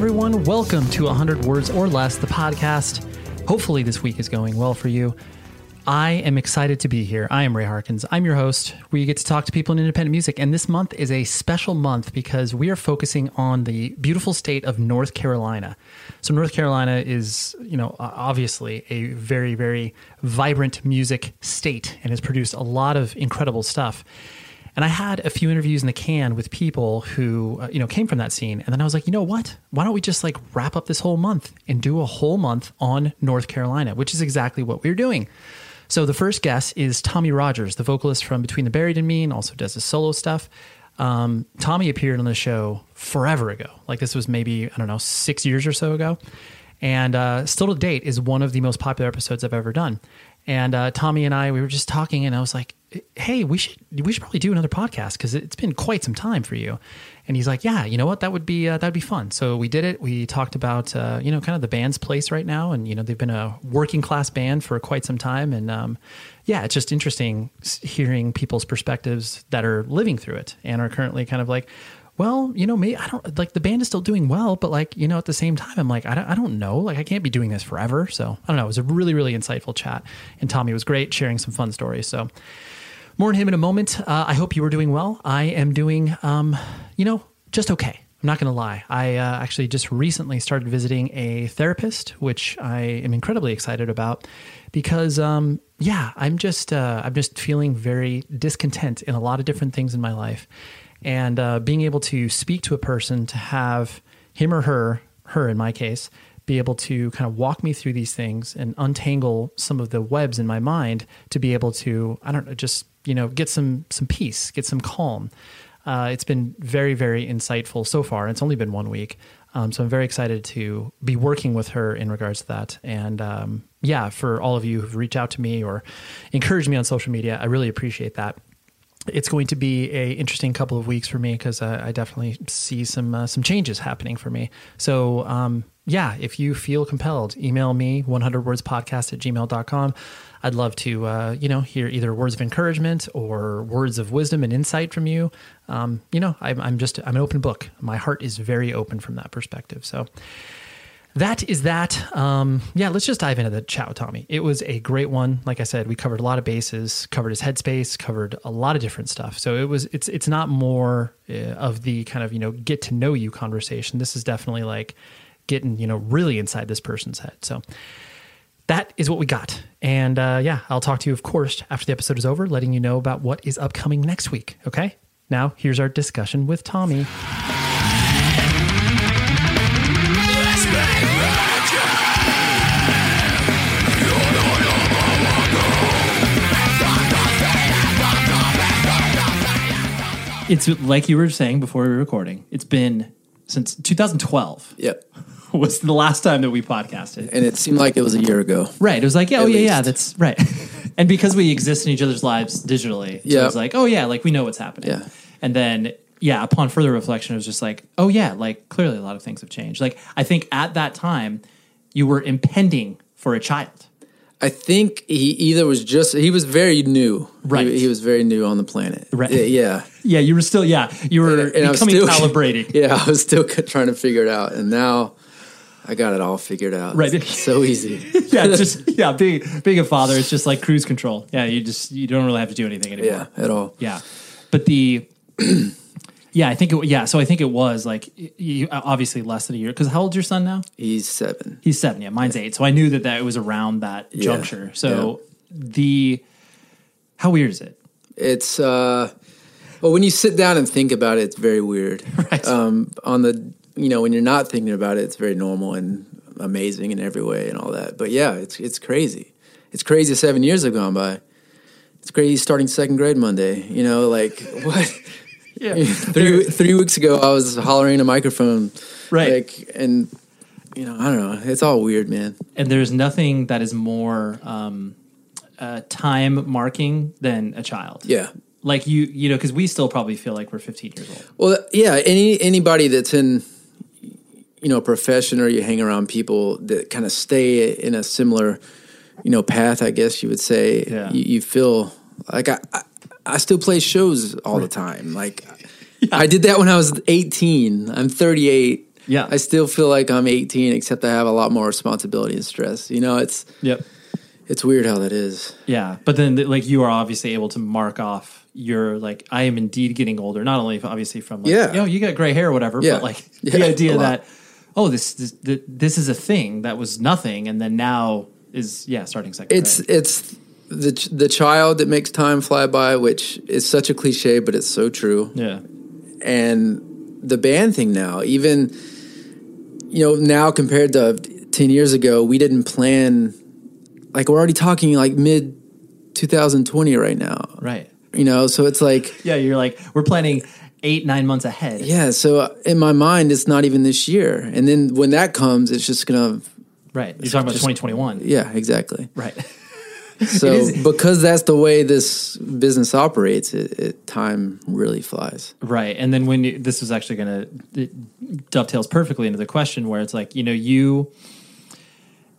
Everyone. Welcome to 100 Words or Less, the podcast. Hopefully, this week is going well for you. I am excited to be here. I am Ray Harkins. I'm your host, you get to talk to people in independent music. And this month is a special month because we are focusing on the beautiful state of North Carolina. So, North Carolina is, you know, obviously a very, very vibrant music state and has produced a lot of incredible stuff. And I had a few interviews in the can with people who, uh, you know, came from that scene. And then I was like, you know what? Why don't we just like wrap up this whole month and do a whole month on North Carolina, which is exactly what we're doing. So the first guest is Tommy Rogers, the vocalist from Between the Buried and Me, and also does his solo stuff. Um, Tommy appeared on the show forever ago. Like this was maybe, I don't know, six years or so ago. And uh, still to date is one of the most popular episodes I've ever done. And uh, Tommy and I, we were just talking, and I was like, "Hey, we should we should probably do another podcast because it's been quite some time for you." And he's like, "Yeah, you know what? That would be uh, that would be fun." So we did it. We talked about uh, you know kind of the band's place right now, and you know they've been a working class band for quite some time, and um, yeah, it's just interesting hearing people's perspectives that are living through it and are currently kind of like, well, you know, me, I don't like the band is still doing well, but like, you know, at the same time, I'm like, I don't, I don't know. Like, I can't be doing this forever. So I don't know. It was a really, really insightful chat. And Tommy was great sharing some fun stories. So more on him in a moment. Uh, I hope you were doing well. I am doing, um, you know, just okay. I'm not going to lie. I uh, actually just recently started visiting a therapist, which I am incredibly excited about because, um, yeah, I'm just, uh, I'm just feeling very discontent in a lot of different things in my life and uh, being able to speak to a person to have him or her her in my case be able to kind of walk me through these things and untangle some of the webs in my mind to be able to, I don't know, just, you know, get some, some peace, get some calm. Uh, it's been very, very insightful so far. It's only been one week. Um, so I'm very excited to be working with her in regards to that. And um, yeah, for all of you who've reached out to me or encouraged me on social media, I really appreciate that it's going to be a interesting couple of weeks for me because uh, I definitely see some uh, some changes happening for me. So um, yeah, if you feel compelled, email me 100wordspodcast at gmail.com. I'd love to, uh, you know, hear either words of encouragement or words of wisdom and insight from you. Um, you know, I'm, I'm just, I'm an open book. My heart is very open from that perspective. So that is that. Um, yeah, let's just dive into the chat with Tommy. It was a great one. Like I said, we covered a lot of bases, covered his headspace, covered a lot of different stuff. So it was, it's, it's not more uh, of the kind of, you know, get to know you conversation. This is definitely like getting, you know, really inside this person's head. So, that is what we got. And uh, yeah, I'll talk to you, of course, after the episode is over, letting you know about what is upcoming next week. Okay. Now, here's our discussion with Tommy. It's like you were saying before we were recording, it's been since 2012 Yep. was the last time that we podcasted. And it seemed like it was a year ago. Right. It was like, yeah, oh, At yeah, yeah, least. that's right. and because we exist in each other's lives digitally, so Yeah. it was like, oh, yeah, like we know what's happening. Yeah. And then, yeah, upon further reflection, it was just like, oh, yeah, like clearly a lot of things have changed. Like, I think at that time, you were impending for a child. I think he either was just he was very new. Right. He, he was very new on the planet. Right. Yeah. yeah. You were still, yeah, you were And was becoming still- calibrated. Yeah, I was still trying to figure it out, and now I got it all figured out. Right. It's so easy. yeah, just yeah, being being a father, it's just like cruise control. Yeah, you just you don't really have to do anything anymore. yeah, at all. Yeah, but the yeah, I think it was, yeah. So I think it was like you, obviously less than a year. Because how old's your son now? He's seven. He's seven. Yeah, mine's eight. So I knew that that it was around that juncture. So the how weird is it? It's uh, well, when you sit down and think about it, it's very weird. Right. Um, on the you know when you're not thinking about it, it's very normal and amazing in every way and all that. But yeah, it's it's crazy. It's crazy. Seven years have gone by. It's crazy starting second grade Monday. You know, like what? Yeah, three three weeks ago, I was hollering in a microphone, Right. Like, and you know, I don't know. It's all weird, man. and there's nothing that is more um, uh, time marking than a child. Yeah. Like you, you know, because we still probably feel like we're 15 years old. Well, yeah. Any anybody that's in, you know, a profession or you hang around people that kind of stay in a similar, you know, path. I guess you would say. Yeah. You, you feel like I, I, I still play shows all the time. Like, I did that when I was 18. I'm 38. Yeah. I still feel like I'm 18, except I have a lot more responsibility and stress. You know, it's Yep. it's weird how that is. Yeah, but then like you are obviously able to mark off your like I am indeed getting older. Not only obviously from like, Yeah. you know, you got gray hair or whatever, Yeah. but like Yeah, the idea that oh this this this is a thing that was nothing and then now is yeah starting second. It's it's the ch- the child that makes time fly by, which is such a cliche, but it's so true. yeah And the band thing now, even you know now compared to ten years ago, we didn't plan. Like we're already talking like mid 2020 right now. right. You know, so it's like Yeah, you're like we're planning eight nine months ahead. yeah. So uh, in my mind, it's not even this year, and then when that comes, it's just gonna right. You're talking about Just- 2021. yeah, exactly. Right. So because that's the way this business operates, it, it time really flies. Right. And then when you, this is actually going to dovetails perfectly into the question where it's like, you know, you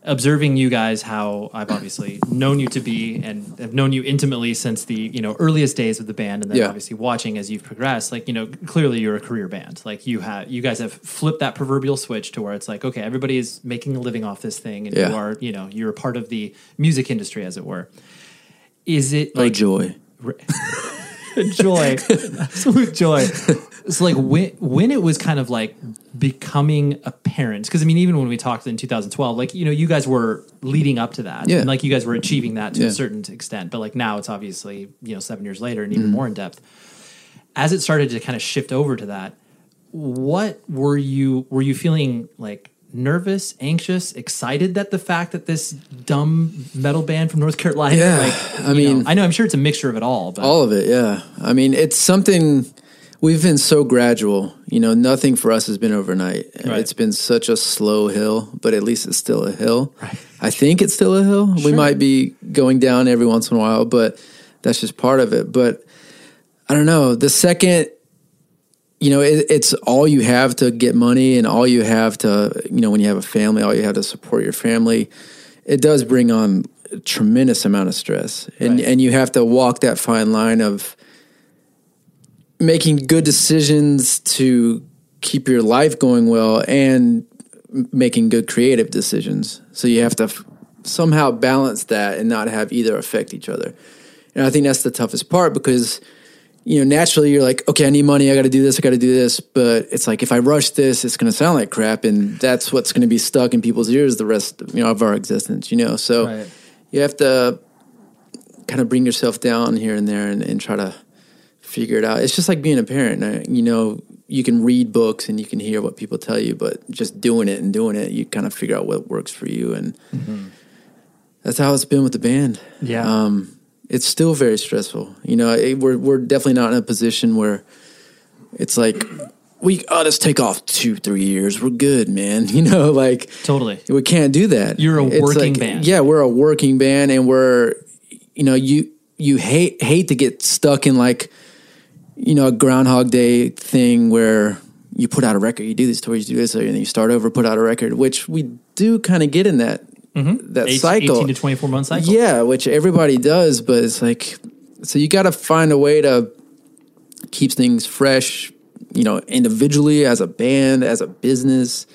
observing you guys how I've obviously known you to be and have known you intimately since the, you know, earliest days of the band and then Yeah. obviously watching as you've progressed, like, you know, clearly you're a career band. Like you have you guys have flipped that proverbial switch to where it's like, okay, everybody is making a living off this thing and you are, you know, you're a part of the music industry as it were. Is it Oh, joy. joy, absolute joy. So like when when it was kind of like becoming apparent, because I mean, even when we talked in 2012, like you know, you guys were leading up to that, Yeah. and like you guys were achieving that to Yeah. a certain extent. But like now, it's obviously you know seven years later and even Mm-hmm. more in depth. As it started to kind of shift over to that, what were you were you feeling like nervous, anxious, excited that the fact that this dumb metal band from North Carolina? Yeah, like, I mean- know, I know I'm sure it's a mixture of it all, but All of it, yeah. I mean, it's something we've been so gradual. You know, nothing for us has been overnight. Right. It's been such a slow hill, but at least it's still a hill. Right. I think it's still a hill. We might be going down every once in a while, but that's just part of it. But I don't know. The second, you know, it, it's all you have to get money and all you have to, you know, when you have a family, all you have to support your family. It does bring on a tremendous amount of stress. And, Right. and you have to walk that fine line of, making good decisions to keep your life going well and making good creative decisions. So you have to f- somehow balance that and not have either affect each other. And I think that's the toughest part because you know naturally you're like, okay, I need money, I got to do this, I got to do this, but it's like if I rush this, it's going to sound like crap, and that's what's going to be stuck in people's ears the rest you know of our existence. You know, so Right. you have to kind of bring yourself down here and there and, and try to figure it out. It's just like being a parent. You know, you can read books and you can hear what people tell you, but just doing it and doing it, you kind of figure out what works for you. And that's how it's been with the band. Yeah. Um, it's still very stressful. You know, it, we're we're definitely not in a position where it's like we oh let's take off two three years. We're good, man. You know, like totally. we can't do that. You're a It's working like- band. Yeah, we're a working band, and we're you know you you hate hate to get stuck in like you know a Groundhog Day thing where you put out a record, you do this tour, you do this, and then you start over, put out a record, which we do kind of get in that that Eight- cycle, 18 to 24 month cycle. yeah, which everybody does, but it's like so you got to find a way to keep things fresh, you know, individually as a band, as a business,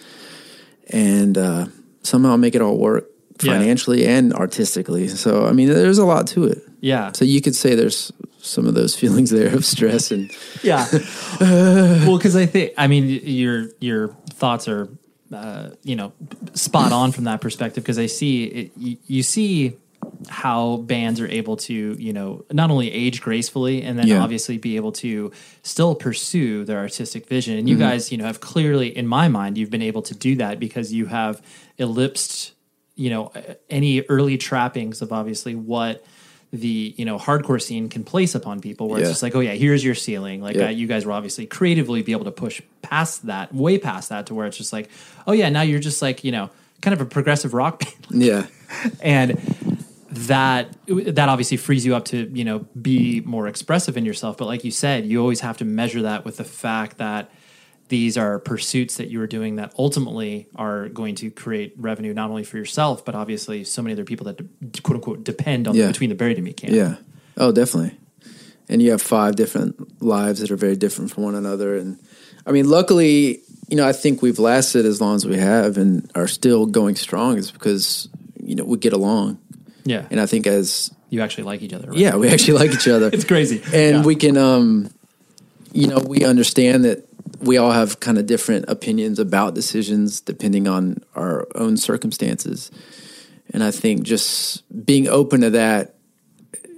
and uh, somehow make it all work Yeah. financially and artistically. So I mean, there's a lot to it. Yeah. So you could say there's some of those feelings there of stress and Yeah. well, because I think I mean your your thoughts are uh, you know spot on from that perspective because I see it, you, you see how bands are able to you know not only age gracefully and then Yeah. obviously be able to still pursue their artistic vision and you guys you know have clearly in my mind you've been able to do that because you have ellipsed you know any early trappings of obviously what the you know hardcore scene can place upon people where it's just like oh yeah here's your ceiling. Like Yeah. uh, you guys were obviously creatively be able to push past that way past that to where it's just like oh yeah now you're just like you know kind of a progressive rock band. Yeah, and that that obviously frees you up to you know be more expressive in yourself. But like you said you always have to measure that with the fact that these are pursuits that you are doing that ultimately are going to create revenue not only for yourself but obviously so many other people that de- quote unquote depend on Yeah. between the buried and me camp yeah. Oh, definitely. And you have five different lives that are very different from one another. And I mean, luckily, you know, I think we've lasted as long as we have and are still going strong is because you know we get along. yeah And I think as you actually like each other right? yeah, we actually like each other. It's crazy. and Yeah. we can um you know we understand that we all have kind of different opinions about decisions depending on our own circumstances. And i think just being open to that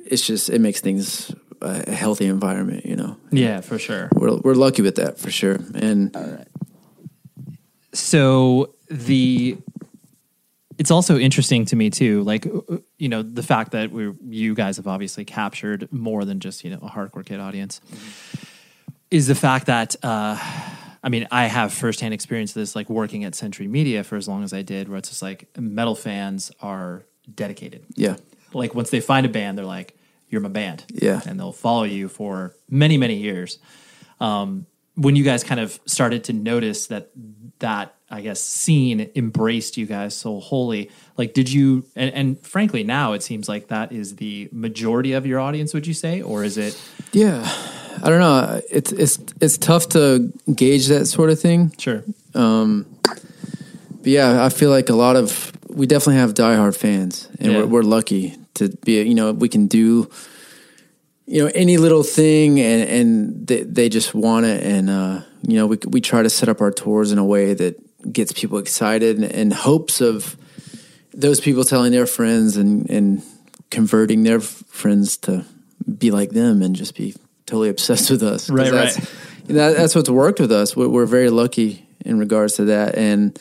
it's just it makes things a healthy environment you know? Yeah for sure. We're, we're lucky with that for sure. And so the it's also interesting to me too like uh, you know the fact that we you guys have obviously captured more than just you know a hardcore kid audience is the fact that uh I mean, I have firsthand experience of this, like working at Century Media for as long as I did, where it's just like metal fans are dedicated. yeah Like once they find a band, they're like, "You're my band," Yeah. and they'll follow you for many, many years. Um, when you guys kind of started to notice that that I guess scene embraced you guys so wholly, like did you? And, and frankly, now it seems like that is the majority of your audience. Would you say, or is it? yeah i don't know it's it's it's tough to gauge that sort of thing Sure. But yeah, I feel like a lot of we definitely have diehard fans, and Yeah. we're, we're lucky to be. You know, we can do you know any little thing, and and they, they just want it, and uh, you know we we try to set up our tours in a way that gets people excited, and, and hopes of those people telling their friends and and converting their friends to be like them and just be totally obsessed with us. Right, that's, right. that, that's what's worked with us. We're, we're very lucky in regards to that, and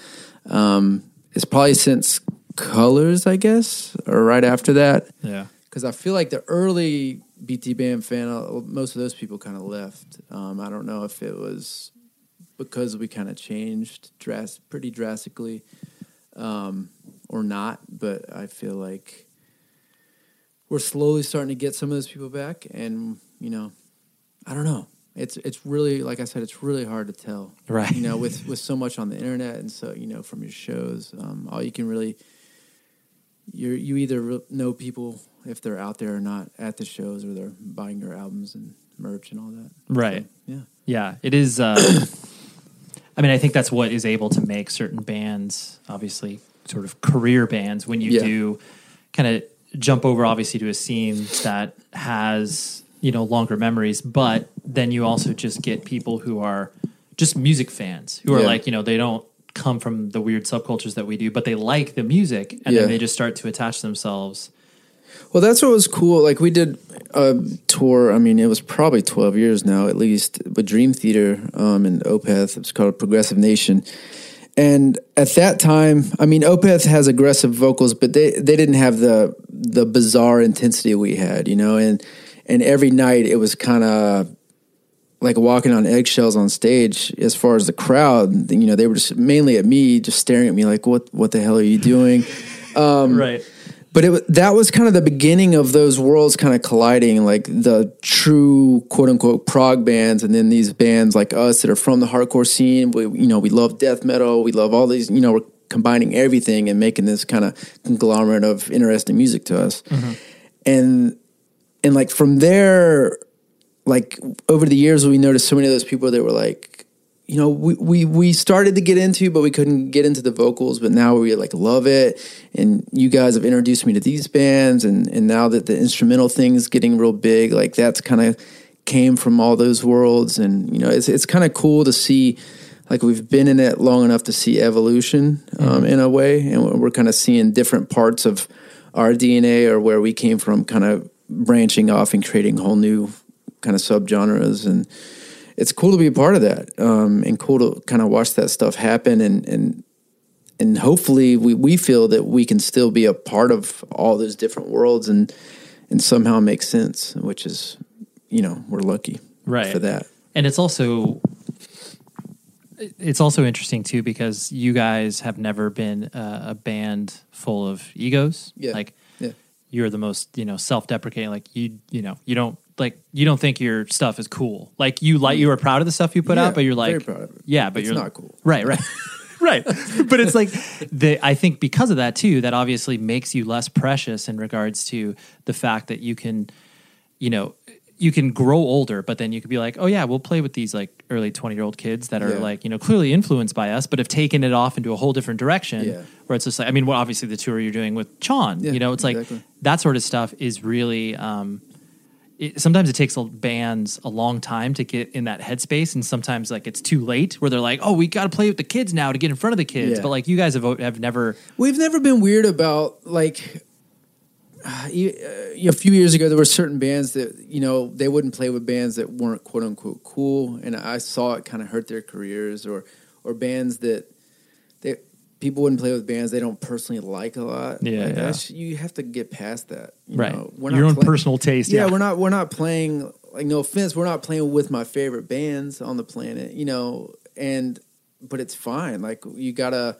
Um, it's probably since Colors, I guess, or right after that. Yeah. Because I feel like the early BT Bam fan, uh, most of those people kind of left. Um, I don't know if it was because we kind of changed dras- pretty drastically um, or not, but I feel like we're slowly starting to get some of those people back, and you know, I don't know. It's it's really like I said, it's really hard to tell, Right. You know, with with so much on the internet, and so you know, from your shows, um, all you can really you you either know people if they're out there or not at the shows, or they're buying your albums and merch and all that. Right. So, yeah. Yeah, it is. Uh, I mean, I think that's what is able to make certain bands, obviously, sort of career bands, when you Yeah. do kind of jump over, obviously, to a scene that has you know longer memories, but then you also just get people who are just music fans who are Yeah. like, you know, they don't come from the weird subcultures that we do, but they like the music, and Yeah. then they just start to attach themselves. Well, that's what was cool. Like we did a tour. I mean, it was probably twelve years now, at least, with Dream Theater um, and Opeth. It was called Progressive Nation. And at that time, I mean, Opeth has aggressive vocals, but they, they didn't have the the bizarre intensity we had, you know. And and every night it was kind of like walking on eggshells on stage. As far as the crowd, you know, they were just mainly at me, just staring at me like, "What what the hell are you doing?" Um, right. but it that was kind of the beginning of those worlds kind of colliding like the true quote unquote prog bands and then these bands like us that are from the hardcore scene we you know we love death metal we love all these you know we're combining everything and making this kind of conglomerate of interesting music to us mm-hmm. and and like from there like over the years we noticed so many of those people that were like you know we, we we started to get into but we couldn't get into the vocals but now we like love it. And you guys have introduced me to these bands and and now that the instrumental thing's getting real big like that's kind of came from all those worlds. And you know it's it's kind of cool to see like we've been in it long enough to see evolution um, in a way. And we're- we're kind of seeing different parts of our DNA or where we came from kind of branching off and creating whole new kind of subgenres and it's cool to be a part of that um, and cool to kind of watch that stuff happen and and and hopefully we, we feel that we can still be a part of all those different worlds and and somehow make sense which is you know we're lucky Right. for that and it's also it's also interesting too because you guys have never been uh, a band full of egos Yeah. like yeah you're the most you know self-deprecating like you you know you don't like you don't think your stuff is cool like you like you are proud of the stuff you put Yeah, out but you're like very proud of it. yeah but It's you're not cool. right right right but it's like the i think because of that too that obviously makes you less precious in regards to the fact that you can you know you can grow older but then you could be like oh yeah we'll play with these like early 20 year old kids that are Yeah. like you know clearly influenced by us but have taken it off into a whole different direction Yeah. where it's just like i mean well obviously the tour you're doing with Chon, Yeah, you know it's exactly. like that sort of stuff is really um it, sometimes it takes a, bands a long time to get in that headspace and sometimes like it's too late where they're like oh we got to play with the kids now to get in front of the kids but like you guys have have never We've never been weird about like uh, you- uh, a few years ago there were certain bands that you know they wouldn't play with bands that weren't quote unquote cool, and I saw it kind of hurt their careers, or or bands that they people wouldn't play with bands they don't personally like a lot. Yeah, Like, yeah. you have to get past that, you right know? We're your own play- personal taste yeah, yeah, we're not we're not playing like no offense, we're not playing with my favorite bands on the planet, you know, and but it's fine. Like you gotta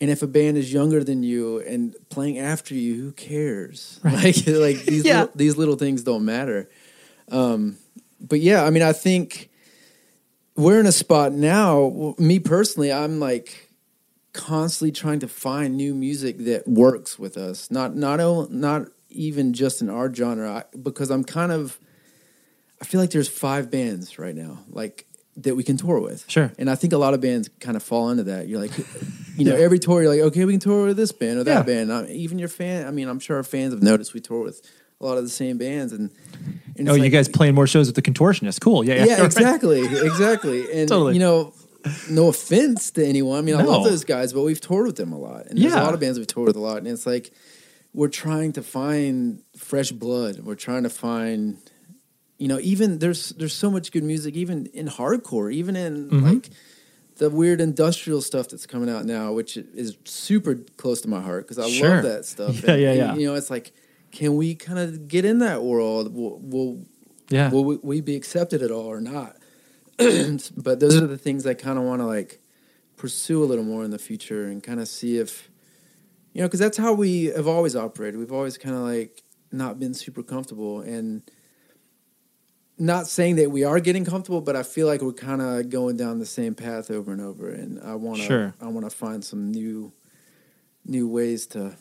and if a band is younger than you and playing after you, who cares? Like like these Yeah. little, these little things don't matter. Um but yeah, I mean I think we're in a spot now, me personally, I'm like constantly trying to find new music that works with us. Not not not even just in our genre because I'm kind of I feel like there's five bands right now like that we can tour with. Sure. And I think a lot of bands kind of fall into that. You're like you know, every tour you're like okay, we can tour with this band or that Yeah. band. I, even your fan, I mean, I'm sure our fans have noticed we tour with a lot of the same bands and, and oh it's you guys playing more shows with the contortionist cool yeah yeah, yeah, exactly, exactly. And Totally. you know, no offense to anyone. I mean, I love those guys, but we've toured with them a lot, and there's Yeah. a lot of bands we've toured with a lot, and it's like we're trying to find fresh blood. We're trying to find, you know, even there's there's so much good music, even in hardcore, even in Mm-hmm. like the weird industrial stuff that's coming out now, which is super close to my heart because I Sure. love that stuff. Yeah, yeah, yeah. You know, it's like, can we kind of get in that world? Will, will, Yeah. will we, we be accepted at all or not? but those are the things I kind of want to like pursue a little more in the future and kind of see if, you know, because that's how we have always operated. We've always kind of like not been super comfortable and not saying that we are getting comfortable, but I feel like we're kind of going down the same path over and over. And I want to, Sure. I want to find some new, new ways to,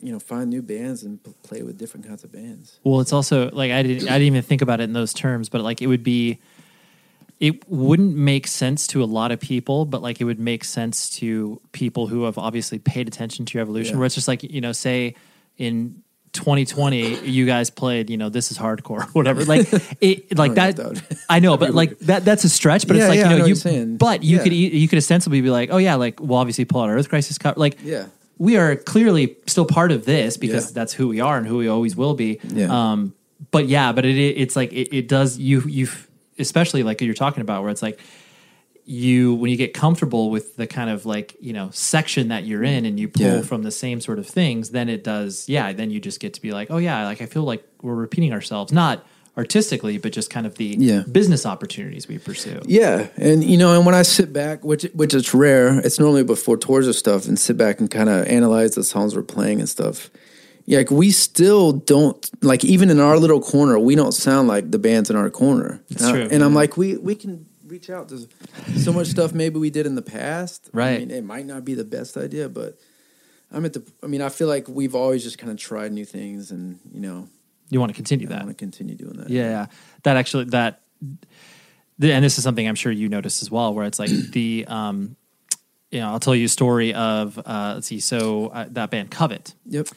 you know, find new bands and p- play with different kinds of bands. Well, it's also like I didn't I didn't even think about it in those terms, but like it would be it wouldn't make sense to a lot of people, but like it would make sense to people who have obviously paid attention to your evolution. Yeah. Where it's just like, you know, say in 2020 you guys played, you know, this is hardcore, whatever. Like it like that don't know if that I know, but like that that's a stretch, but Yeah, it's like, yeah, you know know, you but you Yeah. could you could ostensibly be like, "Oh yeah, like we'll obviously pull out Earth Crisis cover." Like Yeah. we are clearly still part of this because that's who we are and who we always will be. Yeah. Um, but yeah, but it it's like it, it does you you especially like you're talking about where it's like you when you get comfortable with the kind of like you know section that you're in and you pull Yeah. from the same sort of things, then it does yeah. Then you just get to be like oh yeah, like I feel like we're repeating ourselves not artistically but just kind of the Yeah. business opportunities we pursue. Yeah, and you know, and when I sit back, which which is rare, it's normally before tours or stuff, and sit back and kind of analyze the songs we're playing and stuff. Yeah, like we still don't like even in our little corner, we don't sound like the bands in our corner. It's and I- true, and I'm like, we we can reach out to so much stuff maybe we did in the past. Right. I mean, it might not be the best idea, but I'm at the. I mean, I feel like we've always just kind of tried new things, and you know, You want to continue I that. want to continue doing that. Yeah, yeah. that actually that, and this is something I'm sure you noticed as well, where it's like the, um, you know, I'll tell you a story of uh, let's see, so uh, that band Covet. Yep.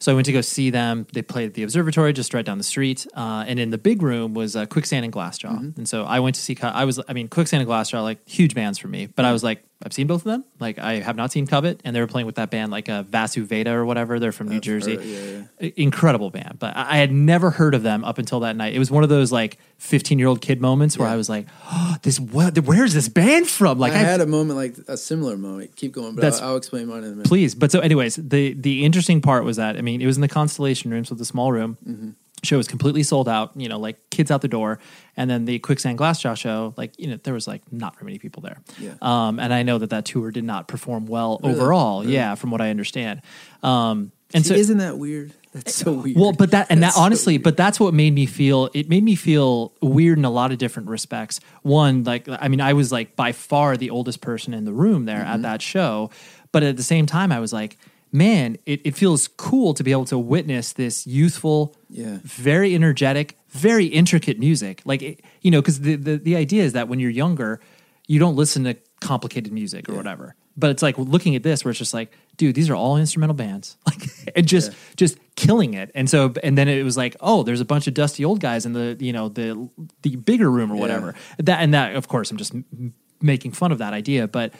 So I went to go see them. They played at the Observatory just right down the street, uh, and in the big room was uh, Quicksand and Glassjaw. And so I went to see. I was, I mean, Quicksand and Glassjaw like huge bands for me, but I was like, I've seen both of them. Like I have not seen Covet, and they were playing with that band like uh, Vasudeva or whatever. They're from New I've Jersey. heard, yeah, yeah. Incredible band, but I I had never heard of them up until that night. It was one of those like 15 year old kid moments where. I was like, oh, "This what? Where's this band from?" Like I I, had a moment like a similar moment. Keep going, but I'll, I'll explain mine in a minute. please. But so, anyways, the the interesting part was that I mean, it was in the Constellation Rooms with the small room. Mm-hmm. Show was completely sold out. You know, like kids out the door, and then the Quicksand Glassjaw show, like you know, there was like not very many people there. Yeah. Um, and I know that that tour did not perform well Really? overall. Really? Yeah, from what I understand. Um, and See, so isn't that weird? That's so weird. Well, but that and That's that honestly, weird. but that's what made me feel. It made me feel weird in a lot of different respects. One, like I mean, I was like by far the oldest person in the room there Mm-hmm. at that show, but at the same time, I was like, man, it, it feels cool to be able to witness this youthful, Yeah. very energetic, very intricate music. Like it, you know, because the, the the idea is that when you're younger, you don't listen to complicated music or whatever. But it's like looking at this, where it's just like, dude, these are all instrumental bands, like, and just just killing it. And so, and then it was like, oh, there's a bunch of dusty old guys in the you know the the bigger room or whatever. That and that, of course, I'm just m- making fun of that idea, but.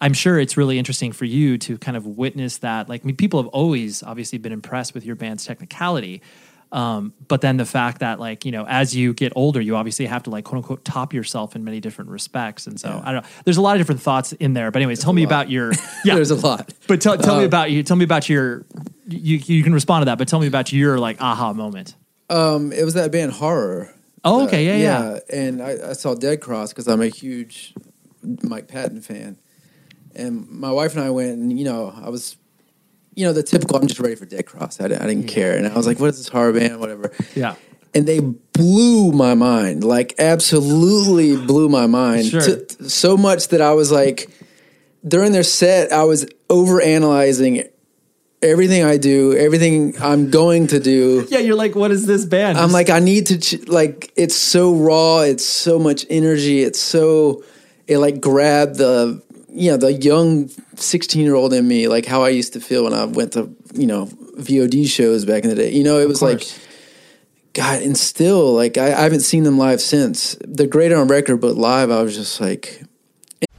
I'm sure it's really interesting for you to kind of witness that. Like, I mean, people have always obviously been impressed with your band's technicality, um, but then the fact that, like, you know, as you get older, you obviously have to like quote unquote top yourself in many different respects. And so I don't know. There's a lot of different thoughts in there. But anyways, tell me lot. about your yeah. there's a lot. but tell, tell me Uh, about you. Tell me about your. You you can respond to that, but tell me about your like aha moment. Um, it was that band Horror. Oh, okay, yeah, yeah. And I, I saw Dead Cross because I'm a huge Mike Patton fan. And my wife and I went, and you know, I was, you know, the typical. I'm just ready for Dead Cross. I, didn't- I didn't care, and I was like, "What is this HO99O9 band? Whatever." Yeah. and they blew my mind like absolutely blew my mind Sure. To- so much that i was like during their set i was over analyzing everything i do everything i'm going to do Yeah, you're like, what is this band? i'm like i need to ch- like it's so raw it's so much energy it's so it like grabbed the you know the young 16 year old in me like how i used to feel when i went to you know vod shows back in the day you know it was like. God, and still, like I, I haven't seen them live since. They're great on record, but live, I was just like,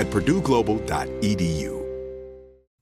at purdueglobal.edu.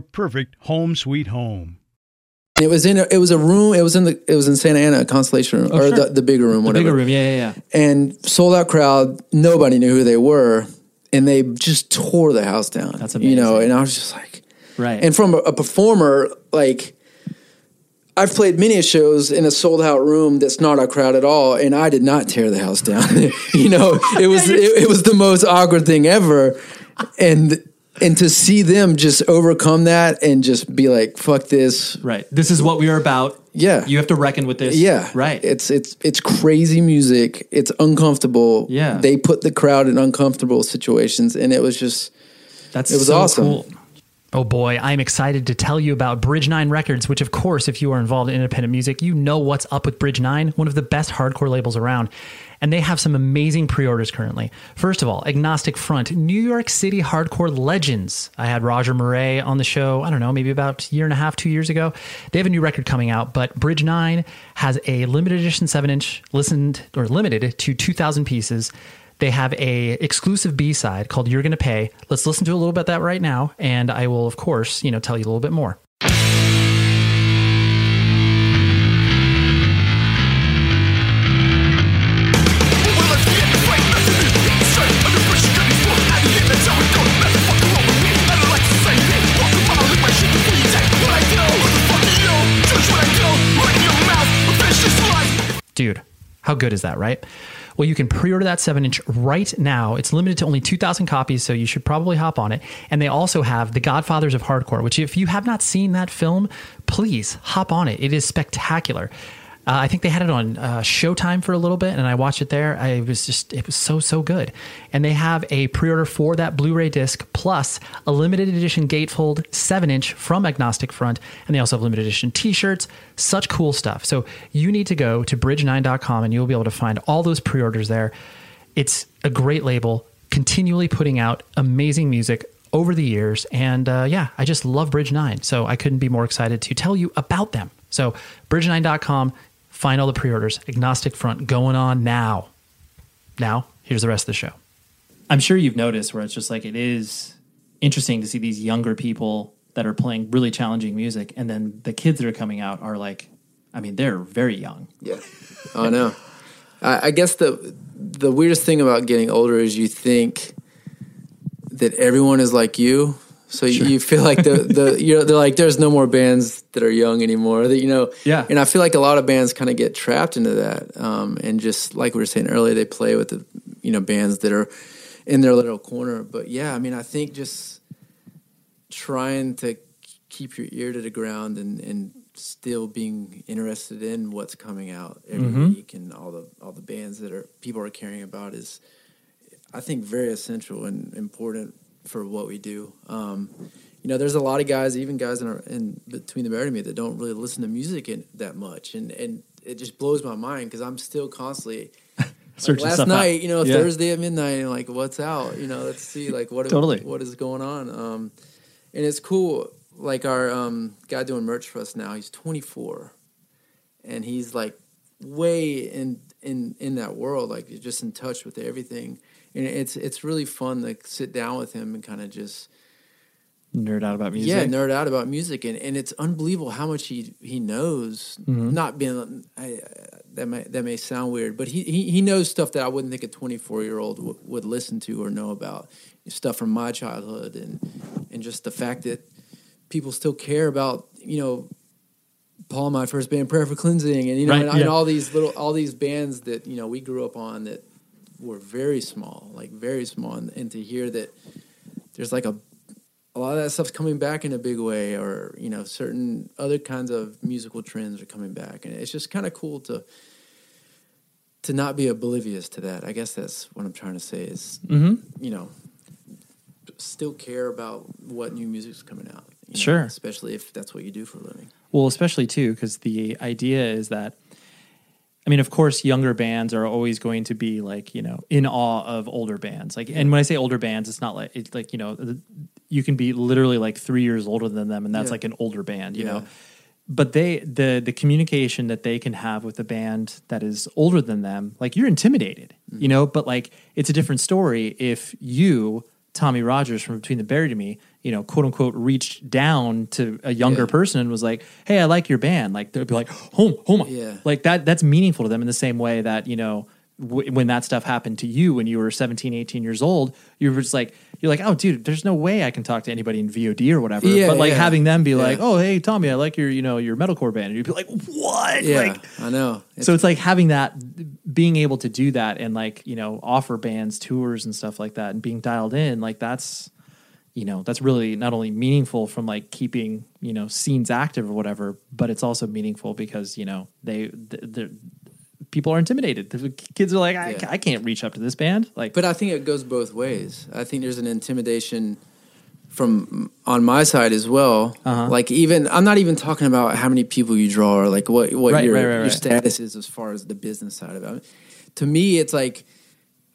perfect home sweet home. It was in a, it was a room. It was in the it was in Santa Ana Constellation room Oh, or sure. the, the bigger room, The whatever. bigger room, yeah, yeah, yeah. And sold out crowd. Nobody knew who they were, and they just tore the house down. That's amazing. You know, and I was just like, Right. and from a, a performer, like I've played many shows in a sold out room that's not a crowd at all, and I did not tear the house down. you know, it was it, it was the most awkward thing ever, and and to see them just overcome that and just be like, "Fuck this." right. This is what we are about. Yeah. You have to reckon with this. Yeah, Right. It's it's it's crazy music. It's uncomfortable. Yeah. they put the crowd in uncomfortable situations, and it was just That's It was so awesome. cool. Oh boy, I'm excited to tell you about Bridge 9 Records, which of course, if you are involved in independent music, you know what's up with Bridge 9, one of the best hardcore labels around. And they have some amazing pre-orders currently. First of all, Agnostic Front, New York City hardcore legends. I had Roger Miret on the show, I don't know, maybe about a year and a half, two years ago. They have a new record coming out, but Bridge 9 has a limited edition 7-inch, listened or limited to 2,000 pieces. They have a exclusive B side called "You're Gonna Pay." Let's listen to a little bit of that right now, and I will, of course, you know, tell you a little bit more. Dude, how good is that, right? Well, you can pre order that 7 inch right now. It's limited to only 2,000 copies, so you should probably hop on it. And they also have The Godfathers of Hardcore, which, if you have not seen that film, please hop on it. It is spectacular. Uh, I think they had it on uh, Showtime for a little bit, and I watched it there. I was just, it was so, so good. And they have a pre order for that Blu ray disc plus a limited edition gatefold 7 inch from Agnostic Front. And they also have limited edition t shirts, such cool stuff. So you need to go to bridge9.com and you'll be able to find all those pre orders there. It's a great label, continually putting out amazing music over the years. And uh, yeah, I just love Bridge 9. So I couldn't be more excited to tell you about them. So bridge9.com, find all the pre orders. Agnostic Front going on now. Now, here's the rest of the show. I'm sure you've noticed where it's just like it is interesting to see these younger people that are playing really challenging music, and then the kids that are coming out are like, I mean, they're very young. Yeah, I know. I, I guess the the weirdest thing about getting older is you think that everyone is like you. So you- you feel like the the you know they're like there's no more bands that are young anymore. That you know, Yeah. And I feel like a lot of bands kind of get trapped into that, um, and just like we were saying earlier, they play with the you know bands that are in their little corner. But yeah, I mean, I think just trying to keep your ear to the ground and and still being interested in what's coming out every Mhm. week and all the all the bands that are people are caring about is I think very essential and important for what we do. Um, you know, there's a lot of guys, even guys in, our, in between the to me, that don't really listen to music in, that much, and and it just blows my mind because I'm still constantly. like last stuff out. night, you know, Yeah. Thursday at midnight, and like, what's out? You know, let's see, like, what Totally. what is going on? Um, and it's cool. Like our um, guy doing merch for us now, he's 24, and he's like way in in in that world, like you're just in touch with everything. And it's it's really fun to sit down with him and kind of just Nerd out about music. yeah nerd out about music, and, and it's unbelievable how much he he knows. Mhm. Not being I, that may that may sound weird, but he, he he knows stuff that I wouldn't think a 24 year old w- would listen to or know about stuff from my childhood, and and just the fact that people still care about you know Paul, my first band, Prayer for Cleansing, and you know, Right, and, and all these little, all these bands that you know we grew up on that were very small, like very small, and, and to hear that there's like a a lot of that stuff's coming back in a big way, or you know, certain other kinds of musical trends are coming back, and it's just kind of cool to to not be oblivious to that. I guess that's what I'm trying to say is, Mhm. you know, still care about what new music's coming out. You know, Sure. especially if that's what you do for a living. Well, especially too, because the idea is that, I mean, of course, younger bands are always going to be like you know in awe of older bands. Like, and when I say older bands, it's not like it's like you know the- you can be literally like three years older than them, and that's Yeah. like an older band, you Yeah. know. But they the the communication that they can have with a band that is older than them, like you're intimidated, Mm-hmm. you know. But like it's a different story if you. Tommy Rogers from Between the Buried and Me, you know, quote unquote, reached down to a younger Yeah. person and was like, "Hey, I like your band." Like they'd be like, "Home, home," Yeah. Like that. That's meaningful to them in the same way that you know w- when that stuff happened to you when you were 17, 18 years old, you were just like, you're like, "Oh, dude, there's no way I can talk to anybody in VOD or whatever." Yeah, but like yeah. having them be Yeah. like, "Oh, hey, Tommy, I like your you know your metalcore band," and you'd be like, "What?" Yeah, Like, I know. so it's like having that being able to do that and like you know offer bands tours and stuff like that and being dialed in like that's you know that's really not only meaningful from like keeping you know scenes active or whatever but it's also meaningful because you know they they're people are intimidated the kids are like I, Yeah. I can't reach up to this band like But I think it goes both ways. I think there's an intimidation from on my side as well. Uh-huh. Like even I'm not even talking about how many people you draw or like what what Right, your right, right, your right. status is as far as the business side of it. To me, it's like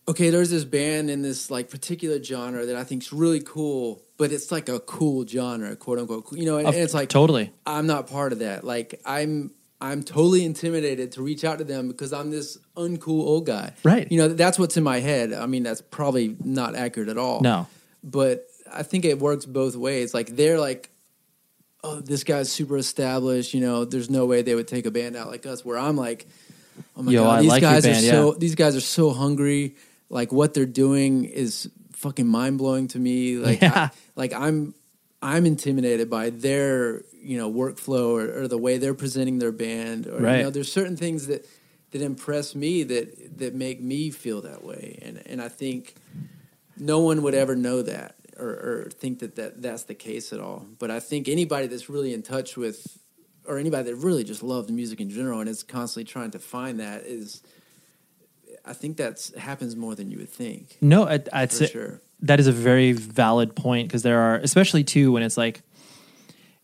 okay, there's this band in this like particular genre that I think is really cool, but it's like a cool genre, quote unquote. You know, and, Of- and it's like totally I'm not part of that. Like I'm I'm totally intimidated to reach out to them because I'm this uncool old guy. Right. You know, that's what's in my head. I mean, that's probably not accurate at all. no But I think it works both ways. Like they're like, oh, this guy's super established. You know, there's no way they would take a band out like us. Where I'm like, oh my Yo, god, I these like guys band, are so yeah. these guys are so hungry. Like what they're doing is fucking mind blowing to me. Like, Yeah. I, like I'm I'm intimidated by their you know workflow or, or the way they're presenting their band. Or Right. you know, there's certain things that that impress me that that make me feel that way, and and I think no one would ever know that or, or think that, that that's the case at all. But I think anybody that's really in touch with, or anybody that really just loves music in general and is constantly trying to find that is, I think that's happens more than you would think. No, I, I'd For say sure. That is a very valid point because there are, especially too, when it's like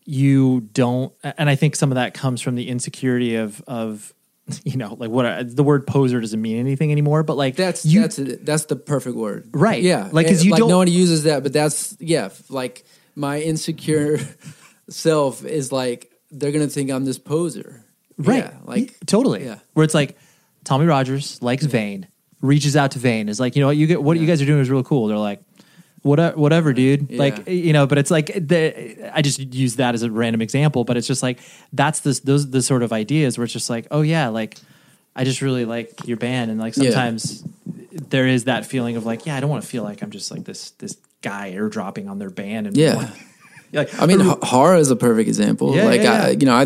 you don't, and I think some of that comes from the insecurity of of you know like what the word poser doesn't mean anything anymore, but like That's you, that's that's the perfect word, Right. Yeah, Like, 'cause And, you like don't- no one uses that, but that's yeah. Like my insecure self is like they're gonna think I'm this poser, right, Yeah, like totally, yeah. where it's like Tommy Rogers likes Vein, reaches out to Vein, is like you know what you get, what you guys are doing is real cool. They're like. Whatever, whatever, dude. Yeah. Like you know, but it's like the, I just use that as a random example, but it's just like that's this those the sort of ideas where it's just like, oh yeah, like I just really like your band, and like Yeah. sometimes there is that feeling of like, yeah, I don't want to feel like I'm just like this this guy airdropping on their band, and Yeah. like I mean, H- Hara is a perfect example. Yeah, like, yeah, I, you know, I,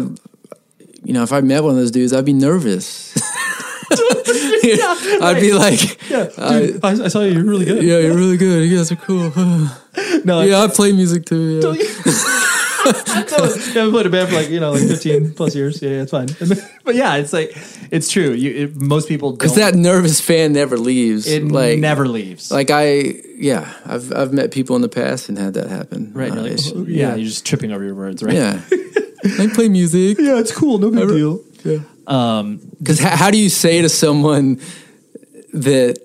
you know, if I met one of those dudes, I'd be nervous. I'd be like, yeah, dude, I, I saw you, you're really good. yeah, you're really good. You guys are cool. No, yeah, I play music too. Yeah. so, yeah, I've played a band for like you know like 15 plus years. Yeah, yeah it's fine. but yeah, it's like it's true. You it, most people. Because that nervous fan never leaves. it like never leaves. Like I, yeah, I've I've met people in the past and had that happen. right? Uh, like, "Oh, yeah, you're just tripping over your words, right? yeah. I play music. yeah, it's cool. No big deal. Yeah. Um, Because how, how do you say to someone that?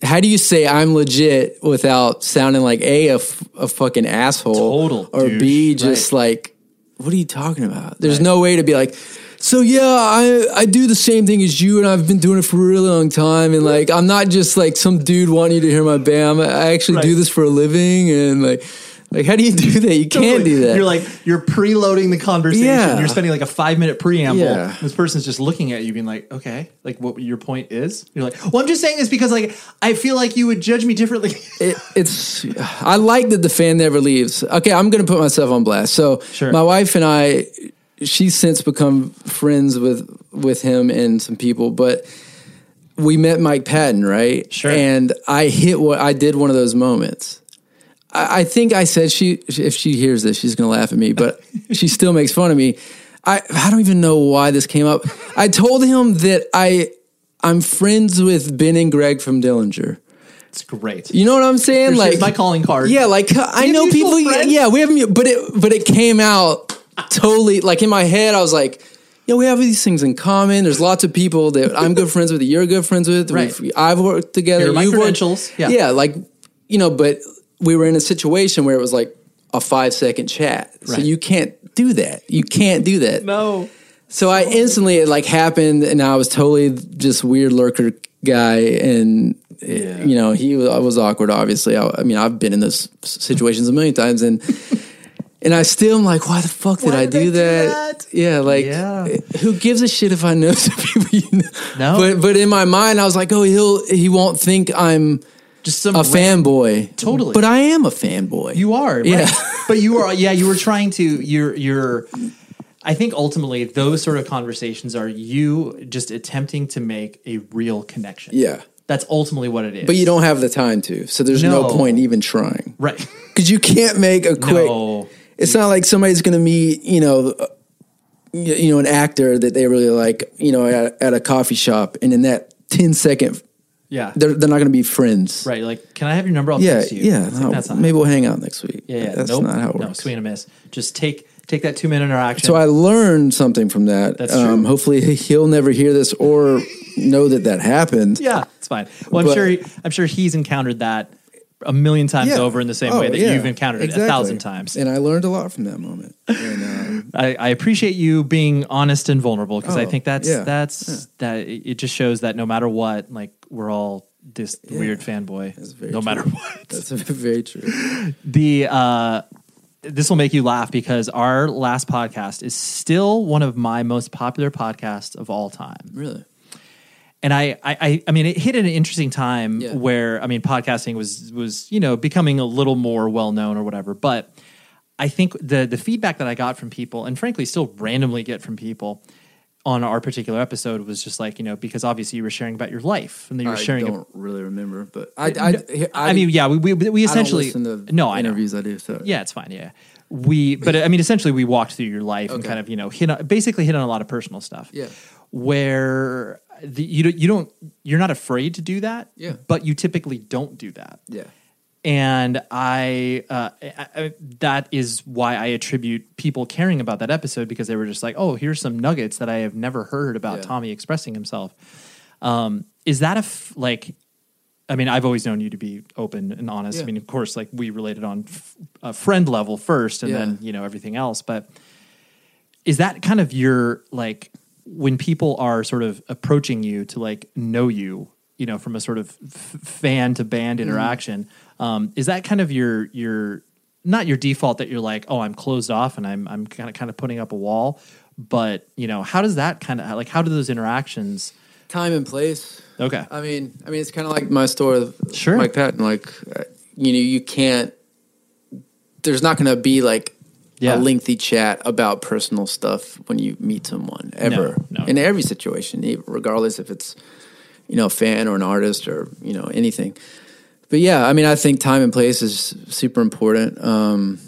How do you say I'm legit without sounding like a a, f- a fucking asshole, Total or douche, b just like what are you talking about? There's no way to be like. So yeah, I I do the same thing as you, and I've been doing it for a really long time. And like, I'm not just like some dude wanting you to hear my band. I actually do this for a living, and like, like how do you do that? You can't do that. You're like you're preloading the conversation. Yeah. You're spending like a five minute preamble. Yeah. This person's just looking at you, being like, "Okay, like what your point is?" You're like, "Well, I'm just saying this because like I feel like you would judge me differently." it, it's I like that the fan never leaves. Okay, I'm going to put myself on blast. So Sure. my wife and I, she's since become friends with with him and some people, but we met Mike Patton, right? Sure. And I hit what I did one of those moments. I, I think I said she if she hears this, she's going to laugh at me, but she still makes fun of me. I I don't even know why this came up. I told him that I I'm friends with Ben and Greg from Dillinger. it's great. You know what I'm saying? Here's- like my calling card. Yeah, like uh, I know people. friends? Yeah, we have, mu- but it but it came out totally like in my head. I was like, yeah, we have these things in common. There's lots of people that I'm good friends with. That you're good friends with. Right. We've- I've worked together. Here are my you've worked- credentials. Yeah. yeah, like you know, but we were in a situation where it was like a five second chat. So you can't do that. You can't do that. No. So I instantly it like happened, and I was totally just weird lurker guy, and Yeah. you know he was, I was awkward. Obviously, I, I mean I've been in those situations a million times, and and I still am like, why the fuck did Why I did I do do that? that? Yeah, like Yeah. who gives a shit if I know some people? You know? No. but but in my mind, I was like, oh, he'll he won't think I'm Just some a fanboy. Totally. but I am a fanboy. You are, right? Yeah. but you are, yeah. You were trying to. You're, you're. I think ultimately those sort of conversations are you just attempting to make a real connection. yeah, That's ultimately what it is. but you don't have the time to, so there's no, No. point even trying. right? because you can't make a quick. No. It's not like somebody's going to meet, you know, you you know, an actor that they really like, you know, at, at a coffee shop, and in that 10 second, Yeah. they're they're not going to be friends. Right. Like, can I have your number? I'll Yeah, text you. yeah. It's like, that's not maybe we'll hang out next week. Yeah, yeah. That's nope. not how it No, works. swing and a miss. Just take take that two minute interaction. So I learned something from that. That's um, true. Hopefully, he'll never hear this or know that that happened. yeah, it's fine. Well, I'm But- sure. He, I'm sure he's encountered that a million times Yeah. over in the same Oh, way that yeah, you've encountered it a exactly. thousand times. And I learned a lot from that moment. And, um, I, I appreciate you being honest and vulnerable because I Oh, think that's yeah, that's that it it just shows that no matter what, like we're all this weird fanboy. very No true. matter what. that's very true. the uh this will make you laugh because our last podcast is still one of my most popular podcasts of all time. Really? And I, I, I- I mean, it hit at an interesting time Yeah. where I mean, podcasting was was you know becoming a little more well known or whatever. But I think the the feedback that I got from people, and frankly, still randomly get from people on our particular episode, was just like you know because obviously you were sharing about your life and then you were I sharing. I don't really remember, but I, I, I, I mean, yeah, we we, we essentially I don't to no, I know. interviews I do. So Yeah, it's fine. Yeah, we. But I mean, essentially, we walked through your life and kind of you know hit on, basically hit on a lot of personal stuff. Yeah. where the, you don't you don't you're not afraid to do that. Yeah. but you typically don't do that. yeah, And I, uh, I, I that is why I attribute people caring about that episode because they were just like, oh, here's some nuggets that I have never heard about Yeah. Tommy expressing himself. Um, is that a f- like? I mean, I've always known you to be open and honest. I mean, of course, like we related on f- a friend level first, and Yeah. then you know everything else. But is that kind of your like when people are sort of approaching you to like know you, you know, from a sort of f- fan to band Mm-hmm. interaction? Um, is that kind of your your not your default that you're like, oh, I'm closed off and I'm I'm kind of kind of putting up a wall, but you know, how does that kind of like how do those interactions? Time and place. Okay, I mean, I mean, it's kind of like my story, with Sure. Mike Patton. Like, uh, you know, you can't. There's not going to be like Yeah. a lengthy chat about personal stuff when you meet someone ever no. in every situation, regardless if it's you know a fan or an artist or you know anything. But yeah, I mean, I think time and place is super important. Um,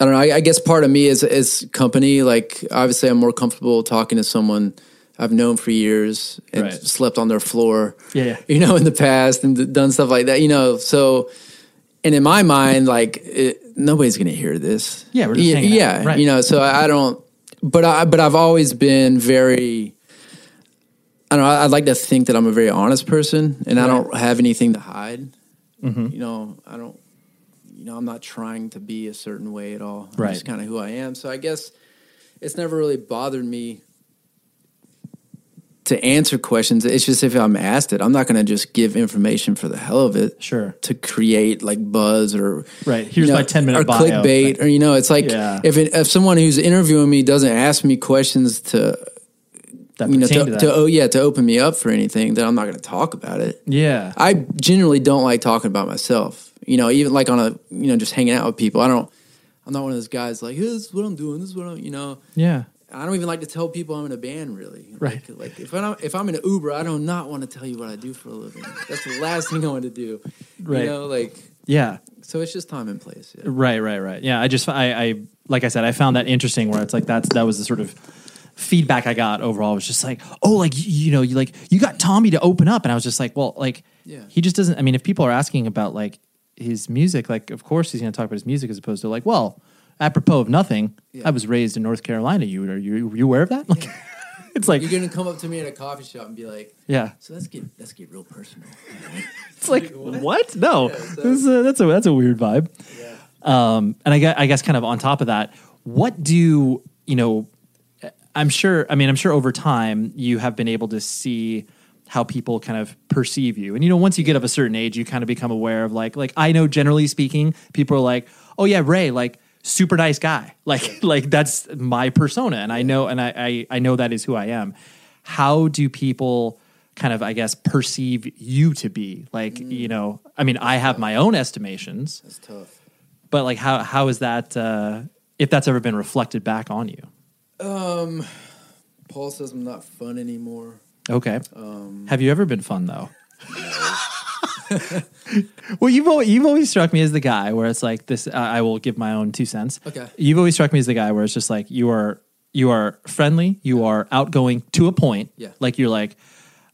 I don't know. I, I guess part of me is is company. Like, obviously, I'm more comfortable talking to someone I've known for years and Right. slept on their floor. Yeah, you know, in the past and d- done stuff like that. You know, so and in my mind, like it, nobody's going to hear this. Yeah, we're just yeah, yeah, Right. you know. So I, don't. But I but I've always been very. I don't know. I- I'd like to think that I'm a very honest person, and I don't have anything to hide. Mm-hmm. You know, I don't. You know, I'm not trying to be a certain way at all. I'm just kind of who I am. So I guess it's never really bothered me to answer questions. It's just if I'm asked it, I'm not going to just give information for the hell of it. Sure. To create like buzz or Right. Here's you know, my 10 minute or bio. clickbait or you know, it's like Yeah. if it, if someone who's interviewing me doesn't ask me questions to that you know to, to to oh yeah to open me up for anything, then I'm not going to talk about it. yeah, I generally don't like talking about myself. You know, even like on a you know just hanging out with people. I don't. I'm not one of those guys like this is what I'm doing. This is what I'm. You know. yeah, I don't even like to tell people I'm in a band. Really, Right. Like, like if I'm if I'm in an Uber, I do not want to tell you what I do for a living. That's the last thing I want to do. Right. You know, like yeah. so it's just time and place. Yeah. Right, right, right. Yeah, I just I, I like I said, I found that interesting where it's like that's that was the sort of feedback I got overall was just like, oh, like you, you know, you like you got Tommy to open up, and I was just like, well, like Yeah. he just doesn't. I mean, if people are asking about like his music, like of course he's going to talk about his music as opposed to like, well, apropos of nothing, I was raised in North Carolina. You are you you aware of that? Like, it's like You're gonna come up to me at a coffee shop and be like, yeah, "So let's get let's get real personal." it's like what? No, This is a- that's a that's a weird vibe. Yeah. Um, and I guess, I guess kind of on top of that, what do you know? I'm sure. I mean, I'm sure over time you have been able to see how people kind of perceive you. And you know, once you get of a certain age, you kind of become aware of like, like I know generally speaking, people are like, oh yeah, Ray, like super nice guy. Like, like that's my persona, and I know, and I, I, I know that is who I am. How do people? kind of i guess perceive you to be like you know i mean i have my own estimations That's tough. but like how how is that uh if that's ever been reflected back on you Um, Paul says I'm not fun anymore. okay Um, have you ever been fun though well you've always, you've always struck me as the guy where it's like this i I will give my own two cents Okay. you've always struck me as the guy where it's just like you are you are friendly you are outgoing to a point Yeah. like you're like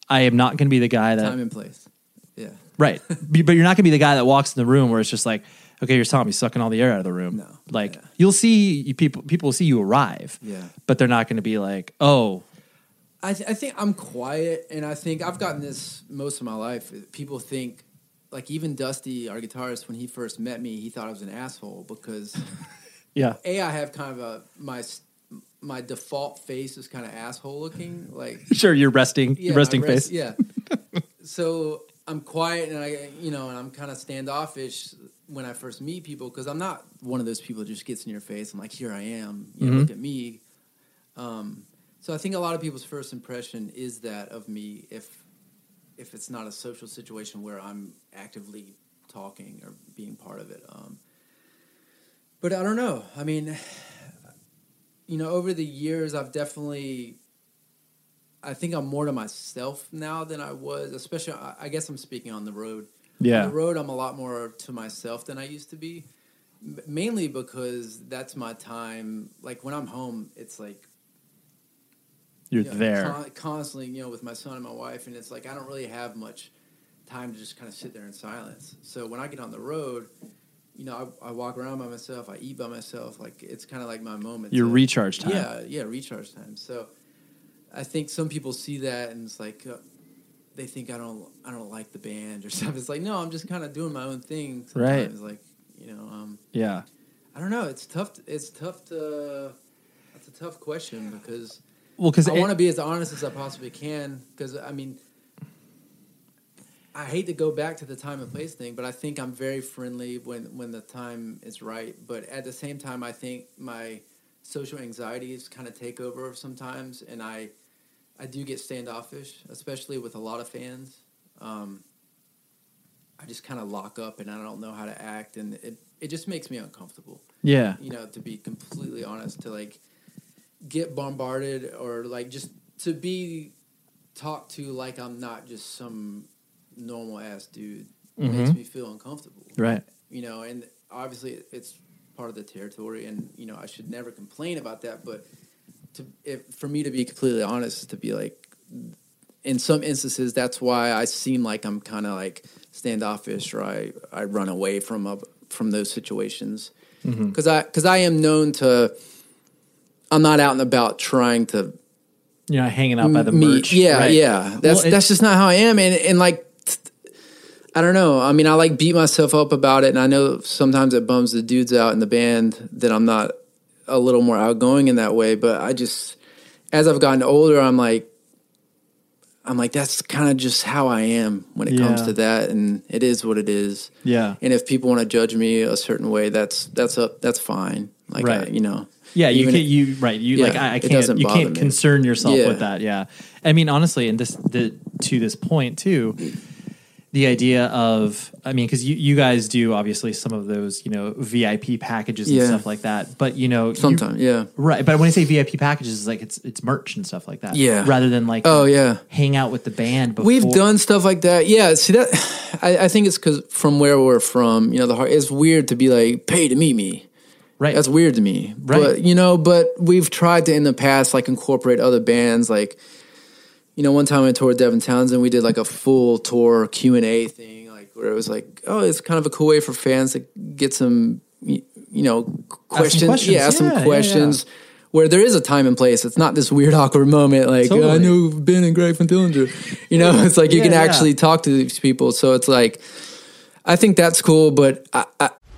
i am not going to be the guy that Time and place. Yeah. Right. But you're not going to be the guy that walks in the room where it's just like, okay, here's Tommy sucking all the air out of the room. No. Like Yeah. you'll see you, people people will see you arrive. Yeah. But they're not going to be like, "Oh, I, th- I think I'm quiet, and I think I've gotten this most of my life. People think, like even Dustie, our guitarist, when he first met me, he thought I was an asshole because yeah. a I have kind of a my my default face is kind of asshole looking, like Sure, you're resting, yeah, your resting rest- face. Yeah. so I'm quiet and I, you know, and I'm kind of standoffish when I first meet people because I'm not one of those people that just gets in your face. I'm like, here I am. You know, look at me. Um, so I think a lot of people's first impression is that of me if if it's not a social situation where I'm actively talking or being part of it. Um, but I don't know. I mean, you know, over the years, I've definitely I think I'm more to myself now than I was, especially I, I guess I'm speaking on the road. Yeah. On the road I'm a lot more to myself than I used to be. Mainly because that's my time. Like when I'm home, it's like You're you know, there. con- constantly, you know, with my son and my wife, and it's like I don't really have much time to just kind of sit there in silence. So when I get on the road, you know, I, I walk around by myself, I eat by myself. Like it's kind of like my moment. Your to- recharge time. Yeah, yeah, recharge time. So I think some people see that and it's like uh, they think I don't, I don't like the band or stuff. It's like no, I'm just kind of doing my own thing. Right. Sometimes. Like you know, um, yeah. I don't know. It's tough. To, it's tough to. That's a tough question because Well, cuz I want to be as honest as I possibly can because I mean, I hate to go back to the time and place thing, but I think I'm very friendly when when the time is right. But at the same time, I think my social anxieties kind of take over sometimes, and I I do get standoffish, especially with a lot of fans. Um, I just kind of lock up, and I don't know how to act, and it it just makes me uncomfortable. Yeah. you know, to be completely honest, to like get bombarded or like just to be talked to like I'm not just some normal ass dude makes Mhm. me feel uncomfortable. Right. You know, and obviously it's part of the territory, and you know I should never complain about that. But to if for me to be completely honest, to be like, in some instances, that's why I seem like I'm kind of like standoffish, or I I run away from a, from those situations Mhm. because I because I am known to. I'm not out and about trying to You're not hanging out by the merch. Yeah, right? yeah. That's Well, it- that's just not how I am, and and like. I don't know. I mean, I like beat myself up about it, and I know sometimes it bums the dudes out in the band that I'm not a little more outgoing in that way. But I just, as I've gotten older, I'm like, I'm like, that's kind of just how I am when it comes to that, and it is what it is. Yeah. And if people want to judge me a certain way, that's that's up, that's fine. Like, Right. I, you know, Yeah, you even can't. You right. You Yeah, like I, I can't. You can't me. concern yourself Yeah. with that. Yeah. I mean, honestly, and this the, to this point too, the idea of I mean, because you you guys do obviously some of those you know VIP packages and Yeah. stuff like that, but you know you- Sometimes, yeah. right. But when I say VIP packages, it's like it's it's merch and stuff like that. Yeah. rather than like Oh, yeah. hang out with the band. Before. We've done stuff like that. Yeah, see that. I, I think it's because from where we're from, you know, the heart. It's weird to be like pay to meet me. Right. That's weird to me. Right. But you know, but we've tried to in the past like incorporate other bands. Like, you know, one time I toured Devin Townsend, we did like a full tour Q and A thing, like where it was like, oh, it's kind of a cool way for fans to get some, you know, questions. questions. Yeah, ask Yeah, some yeah, questions. Where there is a time and place, it's not this weird awkward moment like oh, Totally. I know Ben and Greg from Dillinger. You know, it's like you Yeah, can yeah. actually talk to these people. So it's like, I think that's cool, but I, I,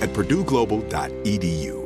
at purdueglobal.edu.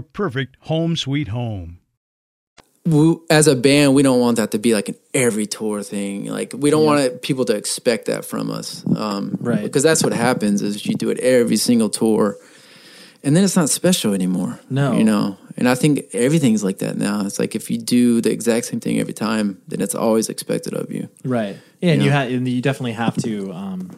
perfect home sweet home. we, as a band, we don't want that to be like an every tour thing. Like we don't want people to expect that from us, um, Right. Because that's what happens is you do it every single tour, and then it's not special anymore. No. you know, and I think everything's like that now. It's like if you do the exact same thing every time, then it's always expected of you. Right. Yeah, and You you know? ha- and you definitely have to um,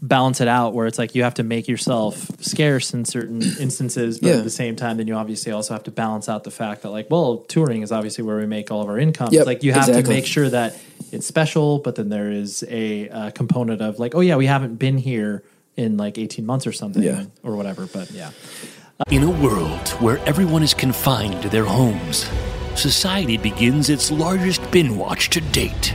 balance it out where it's like you have to make yourself scarce in certain instances, but Yeah. at the same time, then you obviously also have to balance out the fact that like, well, touring is obviously where we make all of our income. Yep, it's like you have to make sure that it's special, but then there is a uh, component of like, oh yeah, we haven't been here in like 18 months or something Yeah. or whatever. But yeah. In a world where everyone is confined to their homes, society begins its largest bin watch to date.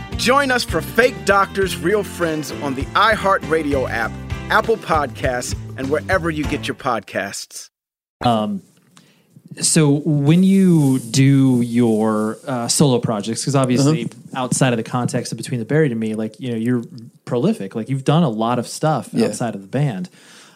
Join us for Fake Doctors, Real Friends on the iHeartRadio app, Apple Podcasts, and wherever you get your podcasts. Um, so when you do your uh, solo projects, because obviously Uh-huh. outside of the context of Between the Buried and Me, like you know, you're prolific. Like you've done a lot of stuff Yeah. outside of the band,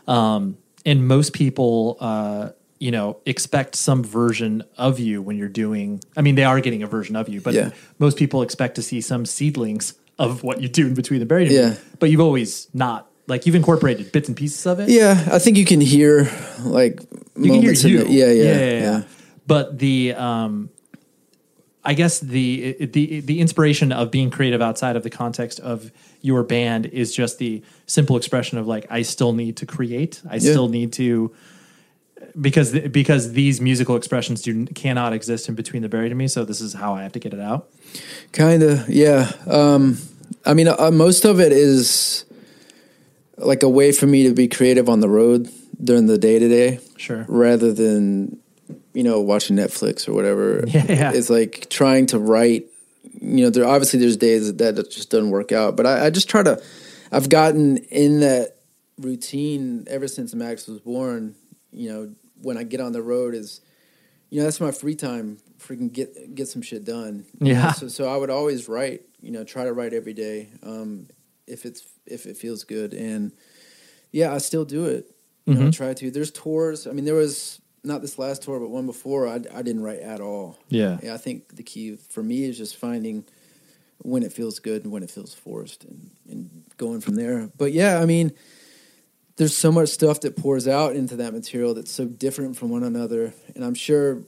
um, and most people, uh, you know, expect some version of you when you're doing. I mean, they are getting a version of you, but Yeah. most people expect to see some seedlings of what you do in Between the Buried Yeah. But you've always not like you've incorporated bits and pieces of it. Yeah, I think you can hear like you can hear you. it. Yeah, yeah, yeah, yeah, yeah. But the, um, I guess the the the inspiration of being creative outside of the context of your band is just the simple expression of like I still need to create. I still need to because because these musical expressions do cannot exist in between the buried and me. So this is how I have to get it out. Kind of, yeah. Um, I mean, uh, most of it is like a way for me to be creative on the road during the day to day, Sure. rather than you know watching Netflix or whatever. Yeah, yeah. It's like trying to write. You know, there obviously there's days that that just doesn't work out, but I, I just try to. I've gotten in that routine ever since Max was born. You know, when I get on the road is, you know, that's my free time. Freaking get get some shit done. Yeah. So so I would always write. You know, try to write every day. Um, if it's if it feels good, and yeah, I still do it. You know, I Mhm. try to. There's tours. I mean, there was not this last tour, but one before. I I didn't write at all. Yeah. Yeah, I think the key for me is just finding when it feels good and when it feels forced and, and going from there. But yeah, I mean, there's so much stuff that pours out into that material that's so different from one another. And I'm sure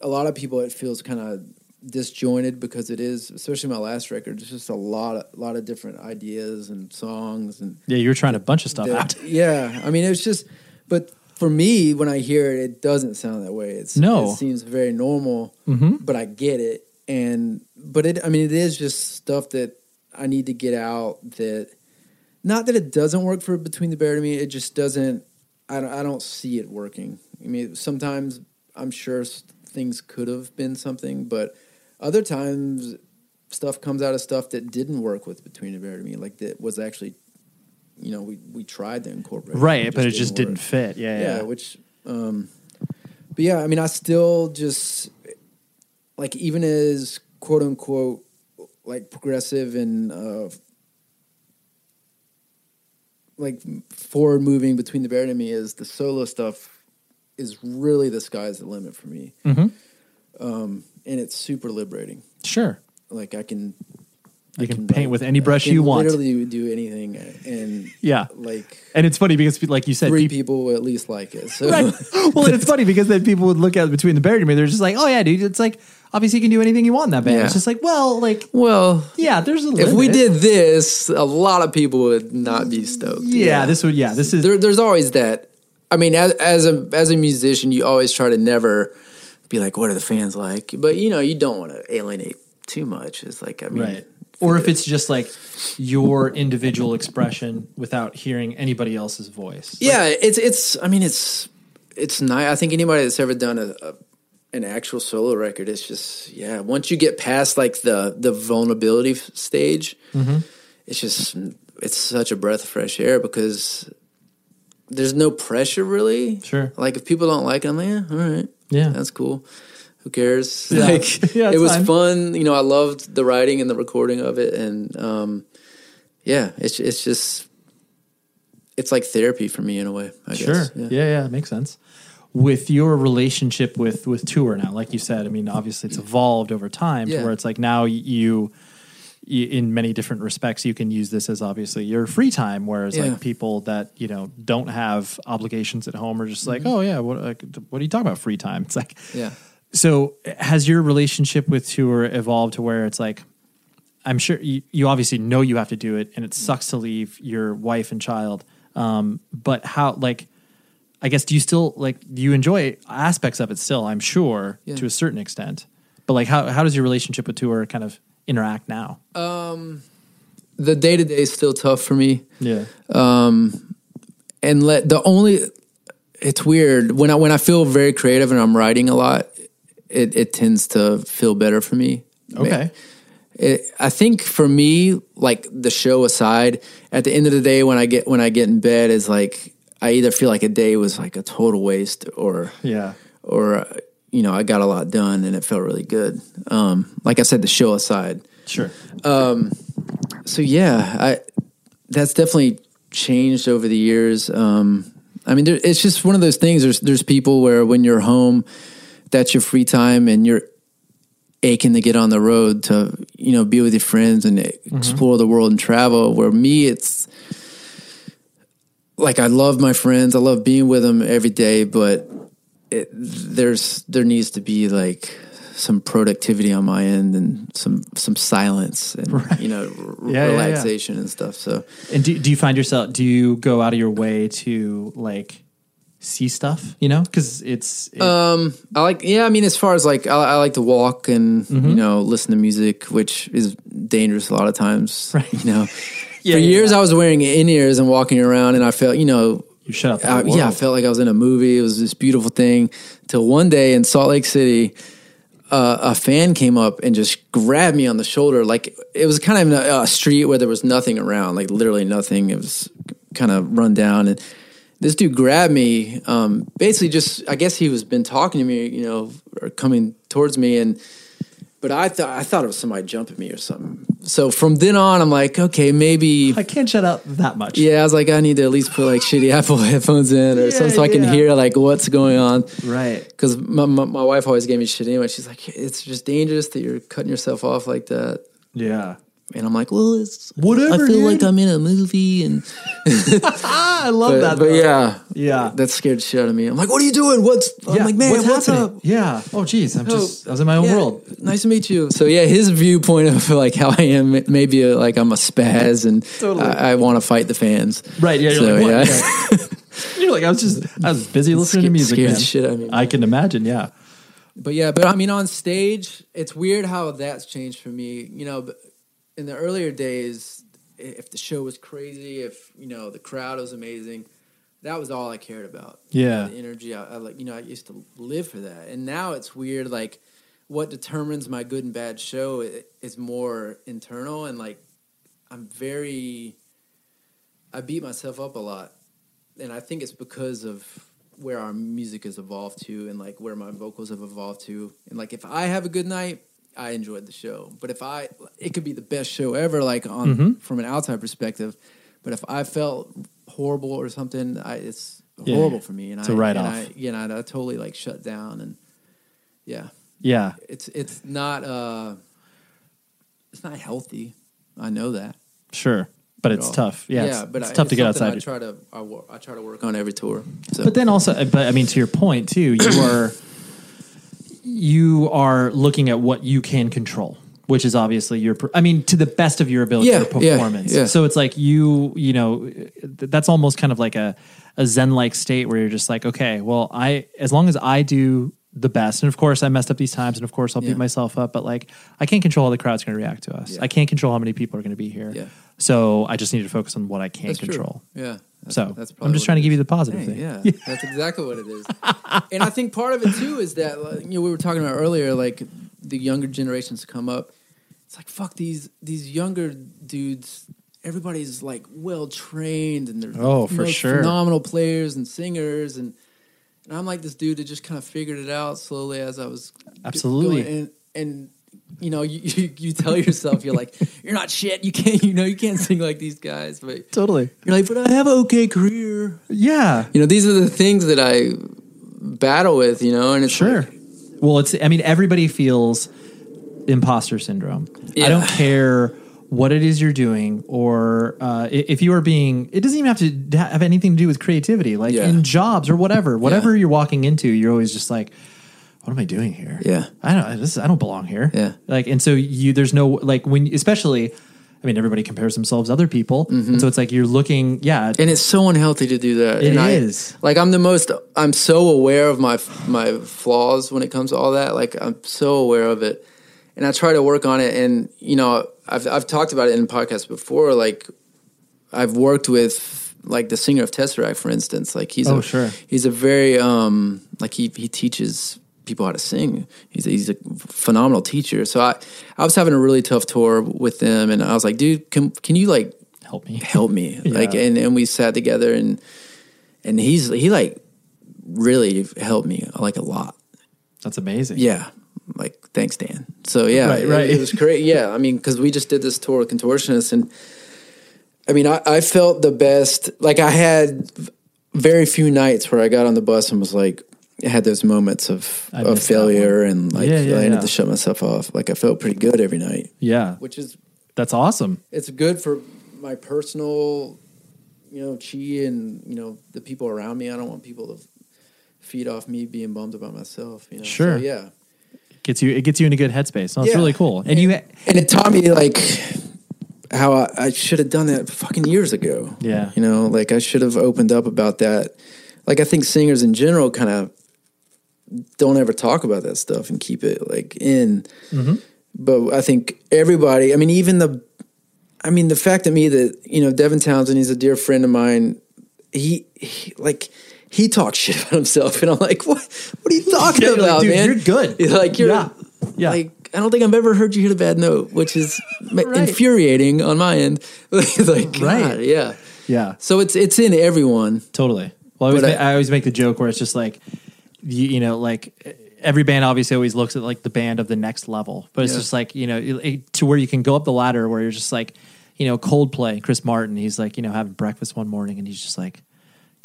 a lot of people it feels kind of disjointed because it is, especially my last record, it's just a lot of lot of different ideas and songs and Yeah, you're trying a bunch of stuff that- out. Yeah, I mean, it's just, but for me, when I hear it, it doesn't sound that way. It's No. it seems very normal, Mhm. but I get it, and but it, I mean, it is just stuff that I need to get out. That not that it doesn't work for Between the Buried and Me, it just doesn't. I don't, I don't see it working. I mean, sometimes I'm sure things could have been something, but other times stuff comes out of stuff that didn't work with Between the Buried and Me, like that was actually you know, we we tried to incorporate, Right, but it just work. didn't fit. Yeah, yeah. which, um, but yeah, I mean, I still just like even as quote unquote like progressive and uh, like forward moving Between the Buried and Me is the solo stuff is really the sky's the limit for me, Mhm. um, and it's super liberating. Sure. Like I can. You can paint with any brush can you want. Literally do anything, and Yeah. like And it's funny because, like you said, three peop- people will at least like it. So right. Well, it's funny because then people would look at Between the Buried and Me. They're just like, oh yeah, dude. It's like obviously you can do anything you want in that band. Yeah. It's just like, well, like, well, yeah, there's a if we did this, a lot of people would not be stoked. yeah, this would, yeah, this is there, there's always that. I mean, as, as a as a musician, you always try to never be like, what are the fans like? But you know, you don't want to alienate too much. It's like, I mean, right. Or if it's just like your individual expression without hearing anybody else's voice. yeah, it's it's. I mean, it's it's nice. I think anybody that's ever done a, a an actual solo record, it's just yeah. Once you get past like the the vulnerability stage, Mhm. it's just it's such a breath of fresh air because there's no pressure really. Sure. Like if people don't like it, I'm like, yeah, all right, Yeah. that's cool. Who cares? Yeah. Like Yeah, it was fine. fun. You know, I loved the writing and the recording of it, and um, yeah, it's it's just it's like therapy for me in a way. I sure. guess. Yeah. yeah, makes sense. With your relationship with with tour now, like you said, I mean, obviously it's evolved over time Yeah. to where it's like now you, in many different respects, you can use this as obviously your free time. Whereas Yeah. like people that you know don't have obligations at home are just like, Mhm. oh yeah, what like, what are you talking about free time? It's like, Yeah. So has your relationship with tour evolved to where it's like, I'm sure you, you obviously know you have to do it, and it sucks to leave your wife and child. Um, but how like I guess do you still like do you enjoy aspects of it still? I'm sure Yeah. to a certain extent. But like how how does your relationship with tour kind of interact now? Um, the day to day is still tough for me. Yeah. Um, and let the only it's weird when I when I feel very creative and I'm writing a lot, it it tends to feel better for me. Okay. It, I think for me, like the show aside, at the end of the day, when I get when I get in bed, is like I either feel like a day was like a total waste, or Yeah. or you know I got a lot done and it felt really good. Um, like I said, the show aside, Sure. um, so yeah, I that's definitely changed over the years. Um, I mean, there, it's just one of those things. There's there's people where when you're home, that's your free time, and you're aching to get on the road to you know be with your friends and mm-hmm. explore the world and travel. Where me, it's like I love my friends. I love being with them every day, but it, there's there needs to be like some productivity on my end and some some silence and you know r- Yeah, yeah, yeah. relaxation and stuff. So And do, do you find yourself, do you go out of your way to like see stuff, you know? Cause it's, it- Um, I like, yeah, I mean, as far as like, I, I like to walk and, you know, listen to music, which is dangerous a lot of times, right. you know. Yeah, For yeah, years, I was wearing in ears and walking around, and I felt, you know, you shut up. I, yeah, I felt like I was in a movie. It was this beautiful thing. Till one day in Salt Lake City, uh, a fan came up and just grabbed me on the shoulder. Like it was kind of a, a street where there was nothing around, like literally nothing. It was kind of run down, and this dude grabbed me. Um, basically, just I guess he was been talking to me, you know, or coming towards me, and but I thought I thought it was somebody jumping me or something. So from then on, I'm like, okay, maybe I can't shut up that much. yeah, I was like, I need to at least put like shitty Apple headphones in or Yeah, something so I can yeah. hear like what's going on. Right. Because my, my, my wife always gave me shit anyway. She's like, it's just dangerous that you're cutting yourself off like that. Yeah. And I'm like, well, it's Whatever, I feel dude. like I'm in a movie, and I love but, that. But though. yeah, Yeah. that scared the shit out of me. I'm like, what are you doing? What's? I'm like, man, what's, happening? up? Yeah. Oh, geez. I'm Oh, just, I was in my own yeah, world. Nice to meet you. So yeah, his viewpoint of like how I am, maybe uh, like I'm a spaz and Totally. I, I want to fight the fans. Right. Yeah. You're So, like, yeah. Yeah. You're like, I was just, I was busy listening to music. scared man. the shit out of me. I can imagine. Yeah. But yeah, but I mean, on stage, it's weird how that's changed for me. You know, in the earlier days, if the show was crazy, if you know the crowd was amazing, that was all I cared about. Yeah. the energy. I, I like, you know, I used to live for that, and now it's weird. Like, what determines my good and bad show is more internal, and like, I'm very. I beat myself up a lot, and I think it's because of where our music has evolved to and like where my vocals have evolved to and like if i have a good night i enjoyed the show but if i it could be the best show ever like on Mhm. from an outside perspective but if i felt horrible or something I, it's Yeah. horrible for me and It's a I, write-off. I you know I, totally like shut down and yeah Yeah. it's it's not uh it's not healthy i know that Sure. But it's all. tough. Yeah. yeah it's, but it's I, tough to get outside. i try to I, I try to work on every tour so But then also, but I mean, to your point too, you are you are looking at what you can control, which is obviously your. I mean, to the best of your ability, Yeah, your yeah, performance. yeah. So it's like you, you know, that's almost kind of like a a zen like state where you're just like, okay, well, I as long as I do the best. And of course, I messed up these times, and of course, I'll Yeah. beat myself up. But like, I can't control how the crowd's going to react to us. Yeah. I can't control how many people are going to be here. Yeah. So I just need to focus on what I can That's true. control. Yeah. That's, So, that's I'm just trying to give you the positive Hey, thing. Yeah, that's exactly what it is. and I think part of it too is that like, you know we were talking about earlier, like the younger generations come up. It's like fuck these these younger dudes. Everybody's like well trained and they're Oh, for sure. phenomenal players and singers and and I'm like this dude that just kind of figured it out slowly as I was Absolutely. going. and and you know you, you you tell yourself you're like you're not shit you can't you know you can't sing like these guys but Totally. you're like but I have an okay career Yeah. you know these are the things that I battle with you know and it's Sure. like, Well, it's. I mean, everybody feels imposter syndrome. Yeah. I don't care what it is you're doing, or uh, if you are being. It doesn't even have to have anything to do with creativity. Like Yeah. in jobs or whatever, whatever you're walking into, you're always just like, "What am I doing here? Yeah. I don't. This. I don't belong here. Yeah. Like, and so you. There's no like when, especially. I mean, everybody compares themselves to other people, and so it's like you're looking. Yeah, and it's so unhealthy to do that It and I- is. like I'm the most I'm so aware of my my flaws when it comes to all that like I'm so aware of it and I try to work on it and you know I've I've talked about it in podcasts before like I've worked with like the singer of Tesseract for instance. Like he's Oh, a, sure. he's a very um like he he teaches people how to sing. He's a, he's a phenomenal teacher. So I I was having a really tough tour with them and I was like dude can can you like help me. help me? Like and, and we sat together and and he's he like really helped me like a lot. That's amazing. yeah like thanks dan so yeah Right, it, right. it was great yeah i mean because we just did this tour with contortionists and i mean I, I felt the best like i had very few nights where i got on the bus and was like I had those moments of, I of failure and like Yeah, yeah, I yeah. to shut myself off. Like I felt pretty good every night, Yeah, which is that's awesome. it's good for my personal, you know, chi and you know the people around me. I don't want people to feed off me being bummed about myself. You know, Sure. So, yeah, Gets you. It gets you in a good headspace. No, it's Yeah. really cool. And you. and it taught me like how I, I should have done that fucking years ago. Yeah. you know, like I should have opened up about that. Like I think singers in general kind of don't ever talk about that stuff and keep it like in. Mm-hmm. But I think everybody. I mean, even the. I mean, the fact to me that you know Devin Townsend, he's a dear friend of mine. He, he like he talks shit about himself, and I'm like, what? What are you talking Yeah, you're like, about, "Dude, man? you're good." You're like you're Yeah. Yeah. like I don't think I've ever heard you hit a bad note, which is Right. infuriating on my end. like, God, Right. yeah. Yeah. So it's it's in everyone. Totally. Well, I always, But ma- I- I, always make the joke where it's just like, you, you know, like every band obviously always looks at like the band of the next level, but it's Yeah. just like you know it- to where you can go up the ladder where you're just like, you know, Coldplay, Chris Martin, he's like you know having breakfast one morning and he's just like.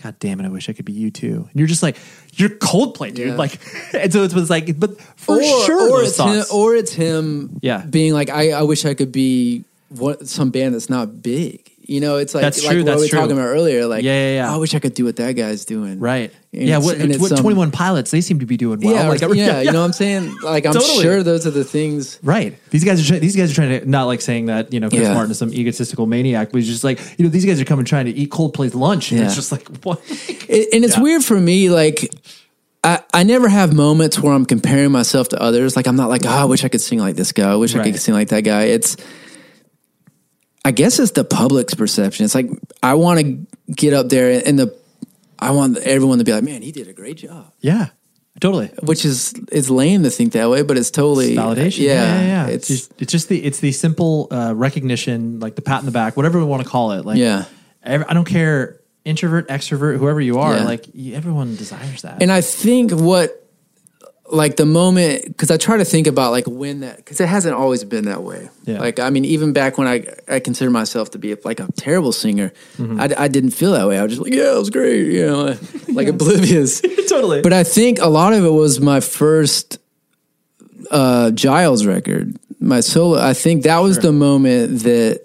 God damn it! I wish I could be you too. And you're just like you're Coldplay, dude. Yeah. Like, and so it was like, but for or, sure, or it's him, or it's him. Yeah. being like, I, I wish I could be what some band that's not big. You know, it's like That's like true, what that's we were true. talking about earlier. Like, Yeah, yeah, yeah. Oh, I wish I could do what that guy's doing. right? And yeah, what, and it's what um, some- Twenty One Pilots? They seem to be doing well. Yeah, like, or- yeah, you know what I'm saying? Like, I'm Totally. sure those are the things. Right. These guys are these guys are trying to not like saying that you know Chris Yeah. Martin is some egotistical maniac, but he's just like you know these guys are coming trying to eat Coldplay's lunch, and Yeah. it's just like what? It, and it's Yeah. weird for me, like I, I never have moments where I'm comparing myself to others. Like I'm not like, oh, I wish I could sing like this guy. I wish I could sing like that guy. It's I guess it's the public's perception. It's like I want to get up there and the I want everyone to be like, man, he did a great job. yeah, totally. Which is it's lame to think that way, but it's totally Validation. Yeah, Yeah, yeah, yeah. It's It's just, it's just the it's the simple uh, recognition, like the pat in the back, whatever we want to call it. Like Yeah. ev- I don't care, introvert, extrovert, whoever you are. Yeah. Like everyone desires that. And I think what, like the moment, because I try to think about like when that, because it hasn't always been that way. Yeah. Like I mean, even back when I I consider myself to be like a terrible singer, Mm-hmm. I, I didn't feel that way. I was just like, yeah, it was great, you know, like oblivious. totally. But I think a lot of it was my first uh, Giles record, my solo. I think that was the moment that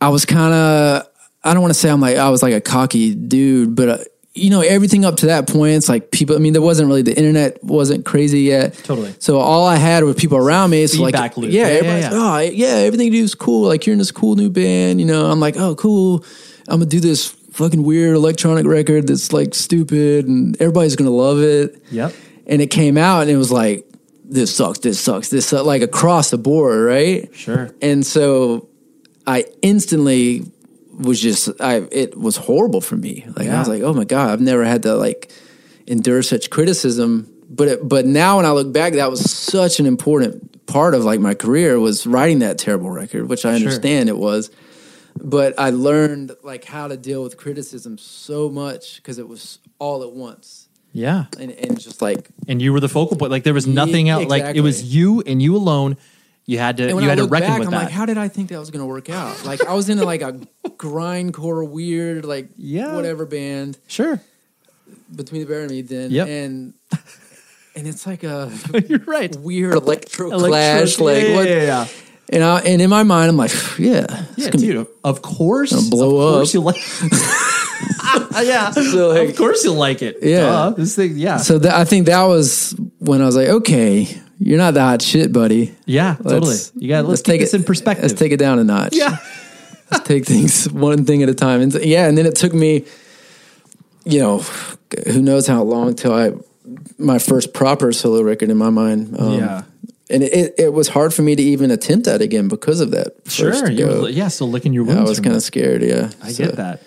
I was kind of. I don't want to say I'm like I was like a cocky dude, but uh, you know everything up to that point, it's like people. I mean, there wasn't really the internet wasn't crazy yet. Totally. So all I had were people around me. So Feedback like, loop. yeah, Yeah, yeah, oh yeah, everything you do is cool. Like you're in this cool new band. You know, I'm like, oh cool. I'm gonna do this fucking weird electronic record that's like stupid, and everybody's gonna love it. yep. and it came out and it was like this sucks, this sucks, this sucks, like across the board, right? Sure. And so I instantly was just I it was horrible for me. Like I was like, oh my god, I've never had to like endure such criticism. But it, but now when I look back, that was such an important part of like my career was writing that terrible record, which I understand it was. But I learned like how to deal with criticism so much because it was all at once, Yeah. and and just like And you were the focal point. Like there was nothing else. Like it was you and you alone. You had to And when you I had to look reckon back, with I'm that. like, how did I think that was going to work out? Like I was in like a grindcore, weird, like Yeah. whatever band sure. Between the Buried and Me then, Yep. and and it's like a You're right. weird electro Electro- clash, like yeah, what? yeah, yeah. And I, and in my mind, I'm like, yeah, it's Yeah, gonna be- dude. Of course, blow of course up. you like. yeah, So, like- of course you'll like it. Yeah. Duh. this thing. Yeah, So that, I think that was when I was like, okay, you're not the hot shit, buddy. yeah, totally. Let's- You got. Let's, take take this it in perspective. Let's take it down a notch. Yeah. Let's take things one thing at a time. And yeah, and then it took me, you know, who knows how long till I my first proper solo record in my mind. Um, Yeah. and it, it, was hard for me to even attempt that again because of that. Sure, were, yeah, So licking your wounds. I wounds. was kind of scared. Yeah, I So- get that.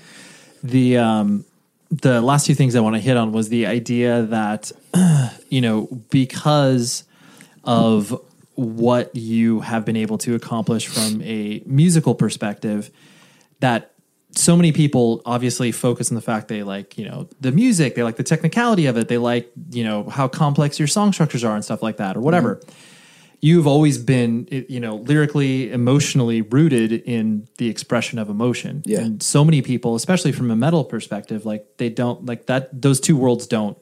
The um the last two things I want to hit on was the idea that you know because of what you have been able to accomplish from a musical perspective that so many people obviously focus on the fact they like you know the music they like the technicality of it they like you know how complex your song structures are and stuff like that or whatever Mm-hmm. you've always been you know lyrically emotionally rooted in the expression of emotion Yeah. and so many people especially from a metal perspective like they don't like that those two worlds don't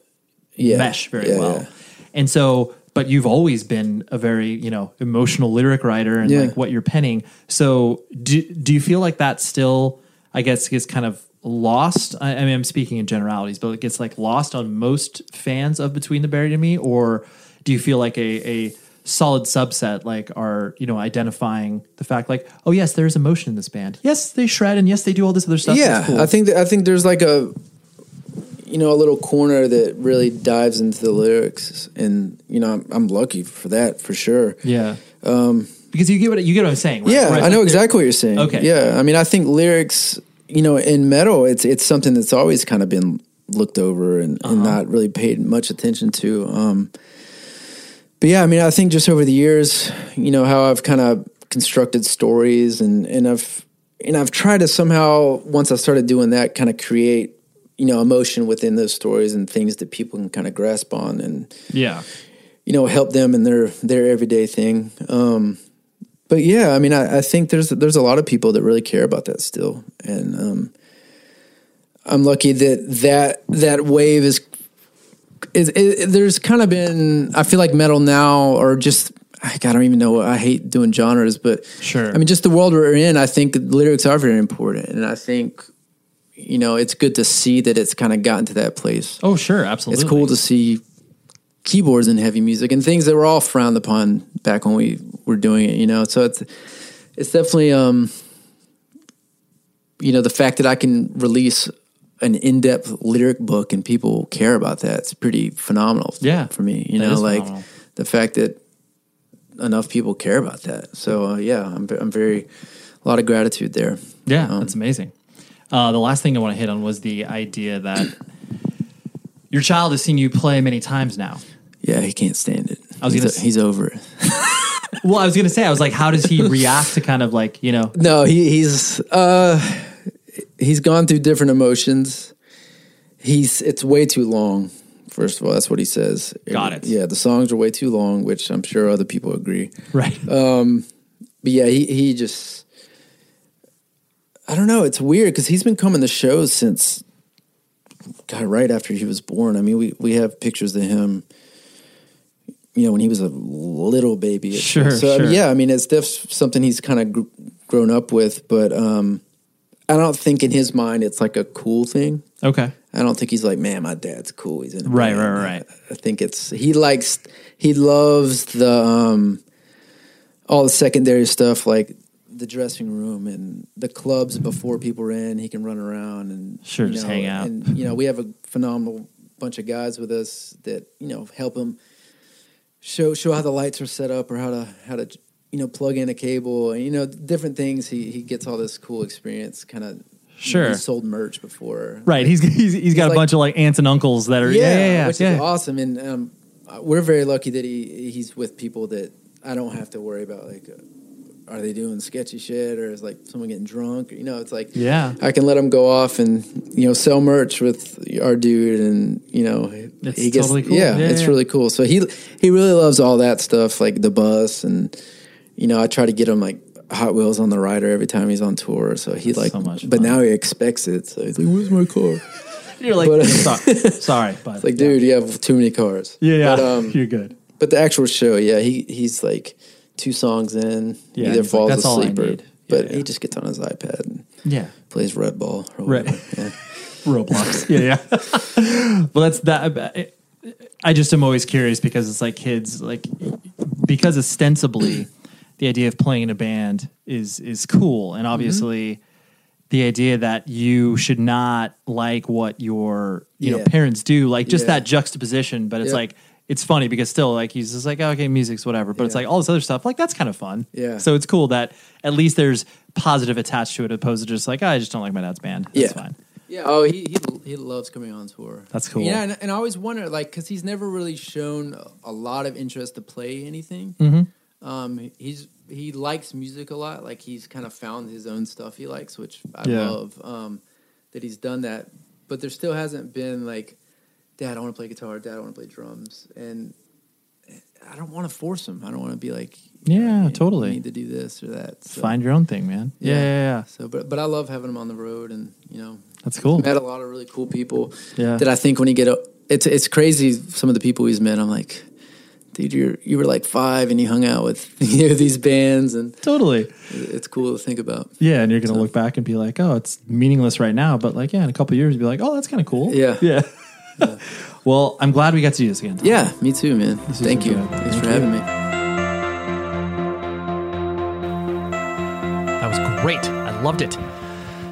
Yeah. mesh very Yeah, well yeah. and so but you've always been a very you know emotional lyric writer and Yeah. like what you're penning. So do, do you feel like that still i guess is kind of lost? I, I mean i'm speaking in generalities but it gets like lost on most fans of between the buried and me? Or do you feel like a, a solid subset like are you know identifying the fact like oh yes there's emotion in this band. Yes they shred and yes they do all this other stuff. Yeah, cool. I think that, I think there's like a you know a little corner that really dives into the lyrics, and you know I'm, I'm lucky for that for sure. yeah because you get what you get what i'm saying right? Um, Yeah, Right, I know exactly what you're saying. Okay. Yeah, I mean, I think lyrics, you know, in metal, it's it's something that's always kind of been looked over and, Uh-huh. and not really paid much attention to. Um, but yeah, I mean, I think just over the years, you know, how I've kind of constructed stories and and I've and I've tried to somehow once I started doing that, kind of create, you know, emotion within those stories and things that people can kind of grasp on and yeah you know help them in their their everyday thing. Um, but yeah, I mean, I, I think there's there's a lot of people that really care about that still, and um, I'm lucky that that that wave is is, is there's kind of been I feel like metal now or just I don't even know I hate doing genres, but Sure. I mean, just the world we're in, I think lyrics are very important, and I think you know it's good to see that it's kind of gotten to that place oh sure absolutely it's cool to see keyboards in heavy music and things that were all frowned upon back when we were doing it you know so it's it's definitely um you know the fact that i can release an in-depth lyric book and people care about that it's pretty phenomenal Yeah. for me you know like phenomenal. the fact that enough people care about that so uh, yeah i'm i'm very a lot of gratitude there Yeah, Um, that's amazing. Uh, the last thing I want to hit on was the idea that your child has seen you play many times now. yeah he can't stand it I was he's, gonna s- he's over it Well, I was going to say, I was like, how does he react to kind of like, you know, No, he, he's uh, he's gone through different emotions. He's it's way too long. First of all, that's what he says. Got it. Yeah, the songs are way too long, which I'm sure other people agree. right? Um, But yeah, he he just I don't know. It's weird because he's been coming to shows since God right after he was born. I mean, we we have pictures of him. You know, when he was a little baby. Sure, So I mean, yeah, I mean, it's def- something he's kind of gr- grown up with, but um, I don't think in his mind it's like a cool thing. okay. I don't think he's like, man, my dad's cool. He's in Right, band." right, right. I think it's he likes he loves the um all the secondary stuff like the dressing room and the clubs before people are in. He can run around and Sure, you just know, hang out. And you know, we have a phenomenal bunch of guys with us that you know help him show show how the lights are set up or how to how to you know plug in a cable and you know different things. He he gets all this cool experience. Kind of Sure. sold merch before. Right. He's he's, he's got a like- bunch of like aunts and uncles that are yeah, yeah yeah yeah. which yeah. is awesome. And um, we're very lucky that he he's with people that I don't have to worry about like. Are they doing sketchy shit, or is like someone getting drunk? You know, it's like Yeah. I can let him go off and you know sell merch with our dude, and you know It's he gets totally cool. yeah, Yeah, it's yeah. really cool. So he he really loves all that stuff, like the bus, and you know I try to get him like Hot Wheels on the rider every time he's on tour. So he like, so much but fun. now he expects it. So he's like, "Where's my car?" You're like But- sorry, sorry, but It's like, dude, you have too many cars. yeah, yeah. But, um, you're good. but the actual show, yeah, he he's like two songs in, Yeah, either like, falls "That's all I asleep or, need." Yeah, but yeah. he just gets on his iPad and Yeah. plays Red Ball or Right. Yeah. Roblox. yeah, yeah. well, that's that. I just am always curious because it's like kids, like because ostensibly the idea of playing in a band is is cool, and mm-hmm. obviously the idea that you should not like what your you know parents do, like just Yeah. that juxtaposition. But it's like it's funny because still like he's just like okay, music's whatever, but it's like all this other stuff, like that's kind of fun. Yeah. So it's cool that at least there's positive attached to it, opposed to just like oh, I just don't like my dad's band. That's Yeah. fine. Yeah. Oh, he, he he loves coming on tour. That's cool. Yeah, and, and I always wonder, like, because he's never really shown a, a lot of interest to play anything. Mm-hmm. Um, he's he likes music a lot. Like he's kind of found his own stuff he likes, which I Yeah. love. Um, that he's done that, but there still hasn't been like, Dad, I want to play guitar. Dad, I want to play drums, and eh, I don't want to force him. I don't want to be like, you Yeah, know, you- totally. You need to do this or that. So, Find your own thing, man. Yeah, yeah, yeah. So, but but I love having them on the road, and you know, That's cool. met a lot of really cool people Yeah. that I think when you get a, it's it's crazy some of the people he's met. I'm like, dude, you're you were like five and you hung out with you know, these bands, and Totally. it's cool to think about. Yeah, and you're gonna look back and be like, oh, it's meaningless right now, but like, yeah, in a couple years, you'd be like, oh, that's kind of cool. Yeah. yeah. well, I'm glad we got to do this again. Yeah, me too, man. is Thank so you. good. Thanks Thank for you. having me. That was great. I loved it.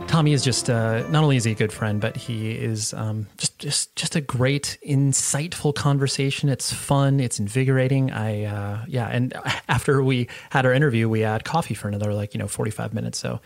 Tommy is just uh, not only is he a good friend, but he is um, just just just a great, insightful conversation. It's fun. It's invigorating. I uh, yeah. And after we had our interview, we had coffee for another like you know forty five minutes. So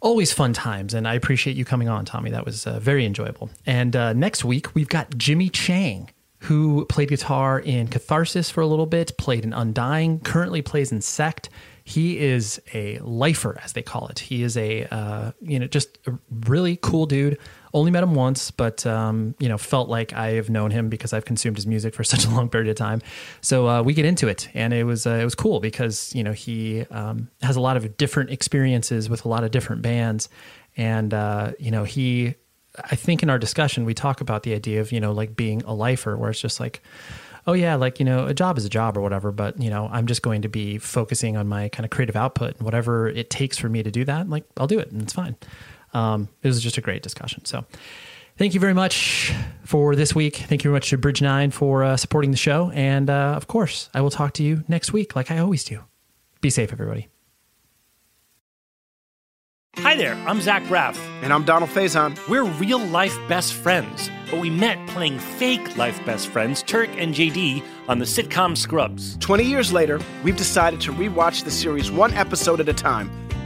always fun times, and I appreciate you coming on, Tommy. That was uh, very enjoyable. And uh, next week we've got Jimmy Chang, who played guitar in Catharsis for a little bit, played in Undying, currently plays in Sect. He is a lifer, as they call it. He is a uh, you know just a really cool dude. Only met him once, but um, you know felt like I have known him because I've consumed his music for such a long period of time. So uh, we get into it, and it was uh, it was cool because you know he um, has a lot of different experiences with a lot of different bands, and uh, you know he. I think in our discussion we talk about the idea of you know like being a lifer, where it's just like oh yeah, like you know, a job is a job or whatever, but you know, I'm just going to be focusing on my kind of creative output and whatever it takes for me to do that, like I'll do it and it's fine. Um, it was just a great discussion. So thank you very much for this week. Thank you very much to Bridge Nine for uh, supporting the show. And uh, of course, I will talk to you next week like I always do. Be safe, everybody. Hi there, I'm Zach Braff. And I'm Donald Faison. We're real life best friends, but we met playing fake life best friends, Turk and JD, on the sitcom Scrubs. 20 years later, we've decided to rewatch the series one episode at a time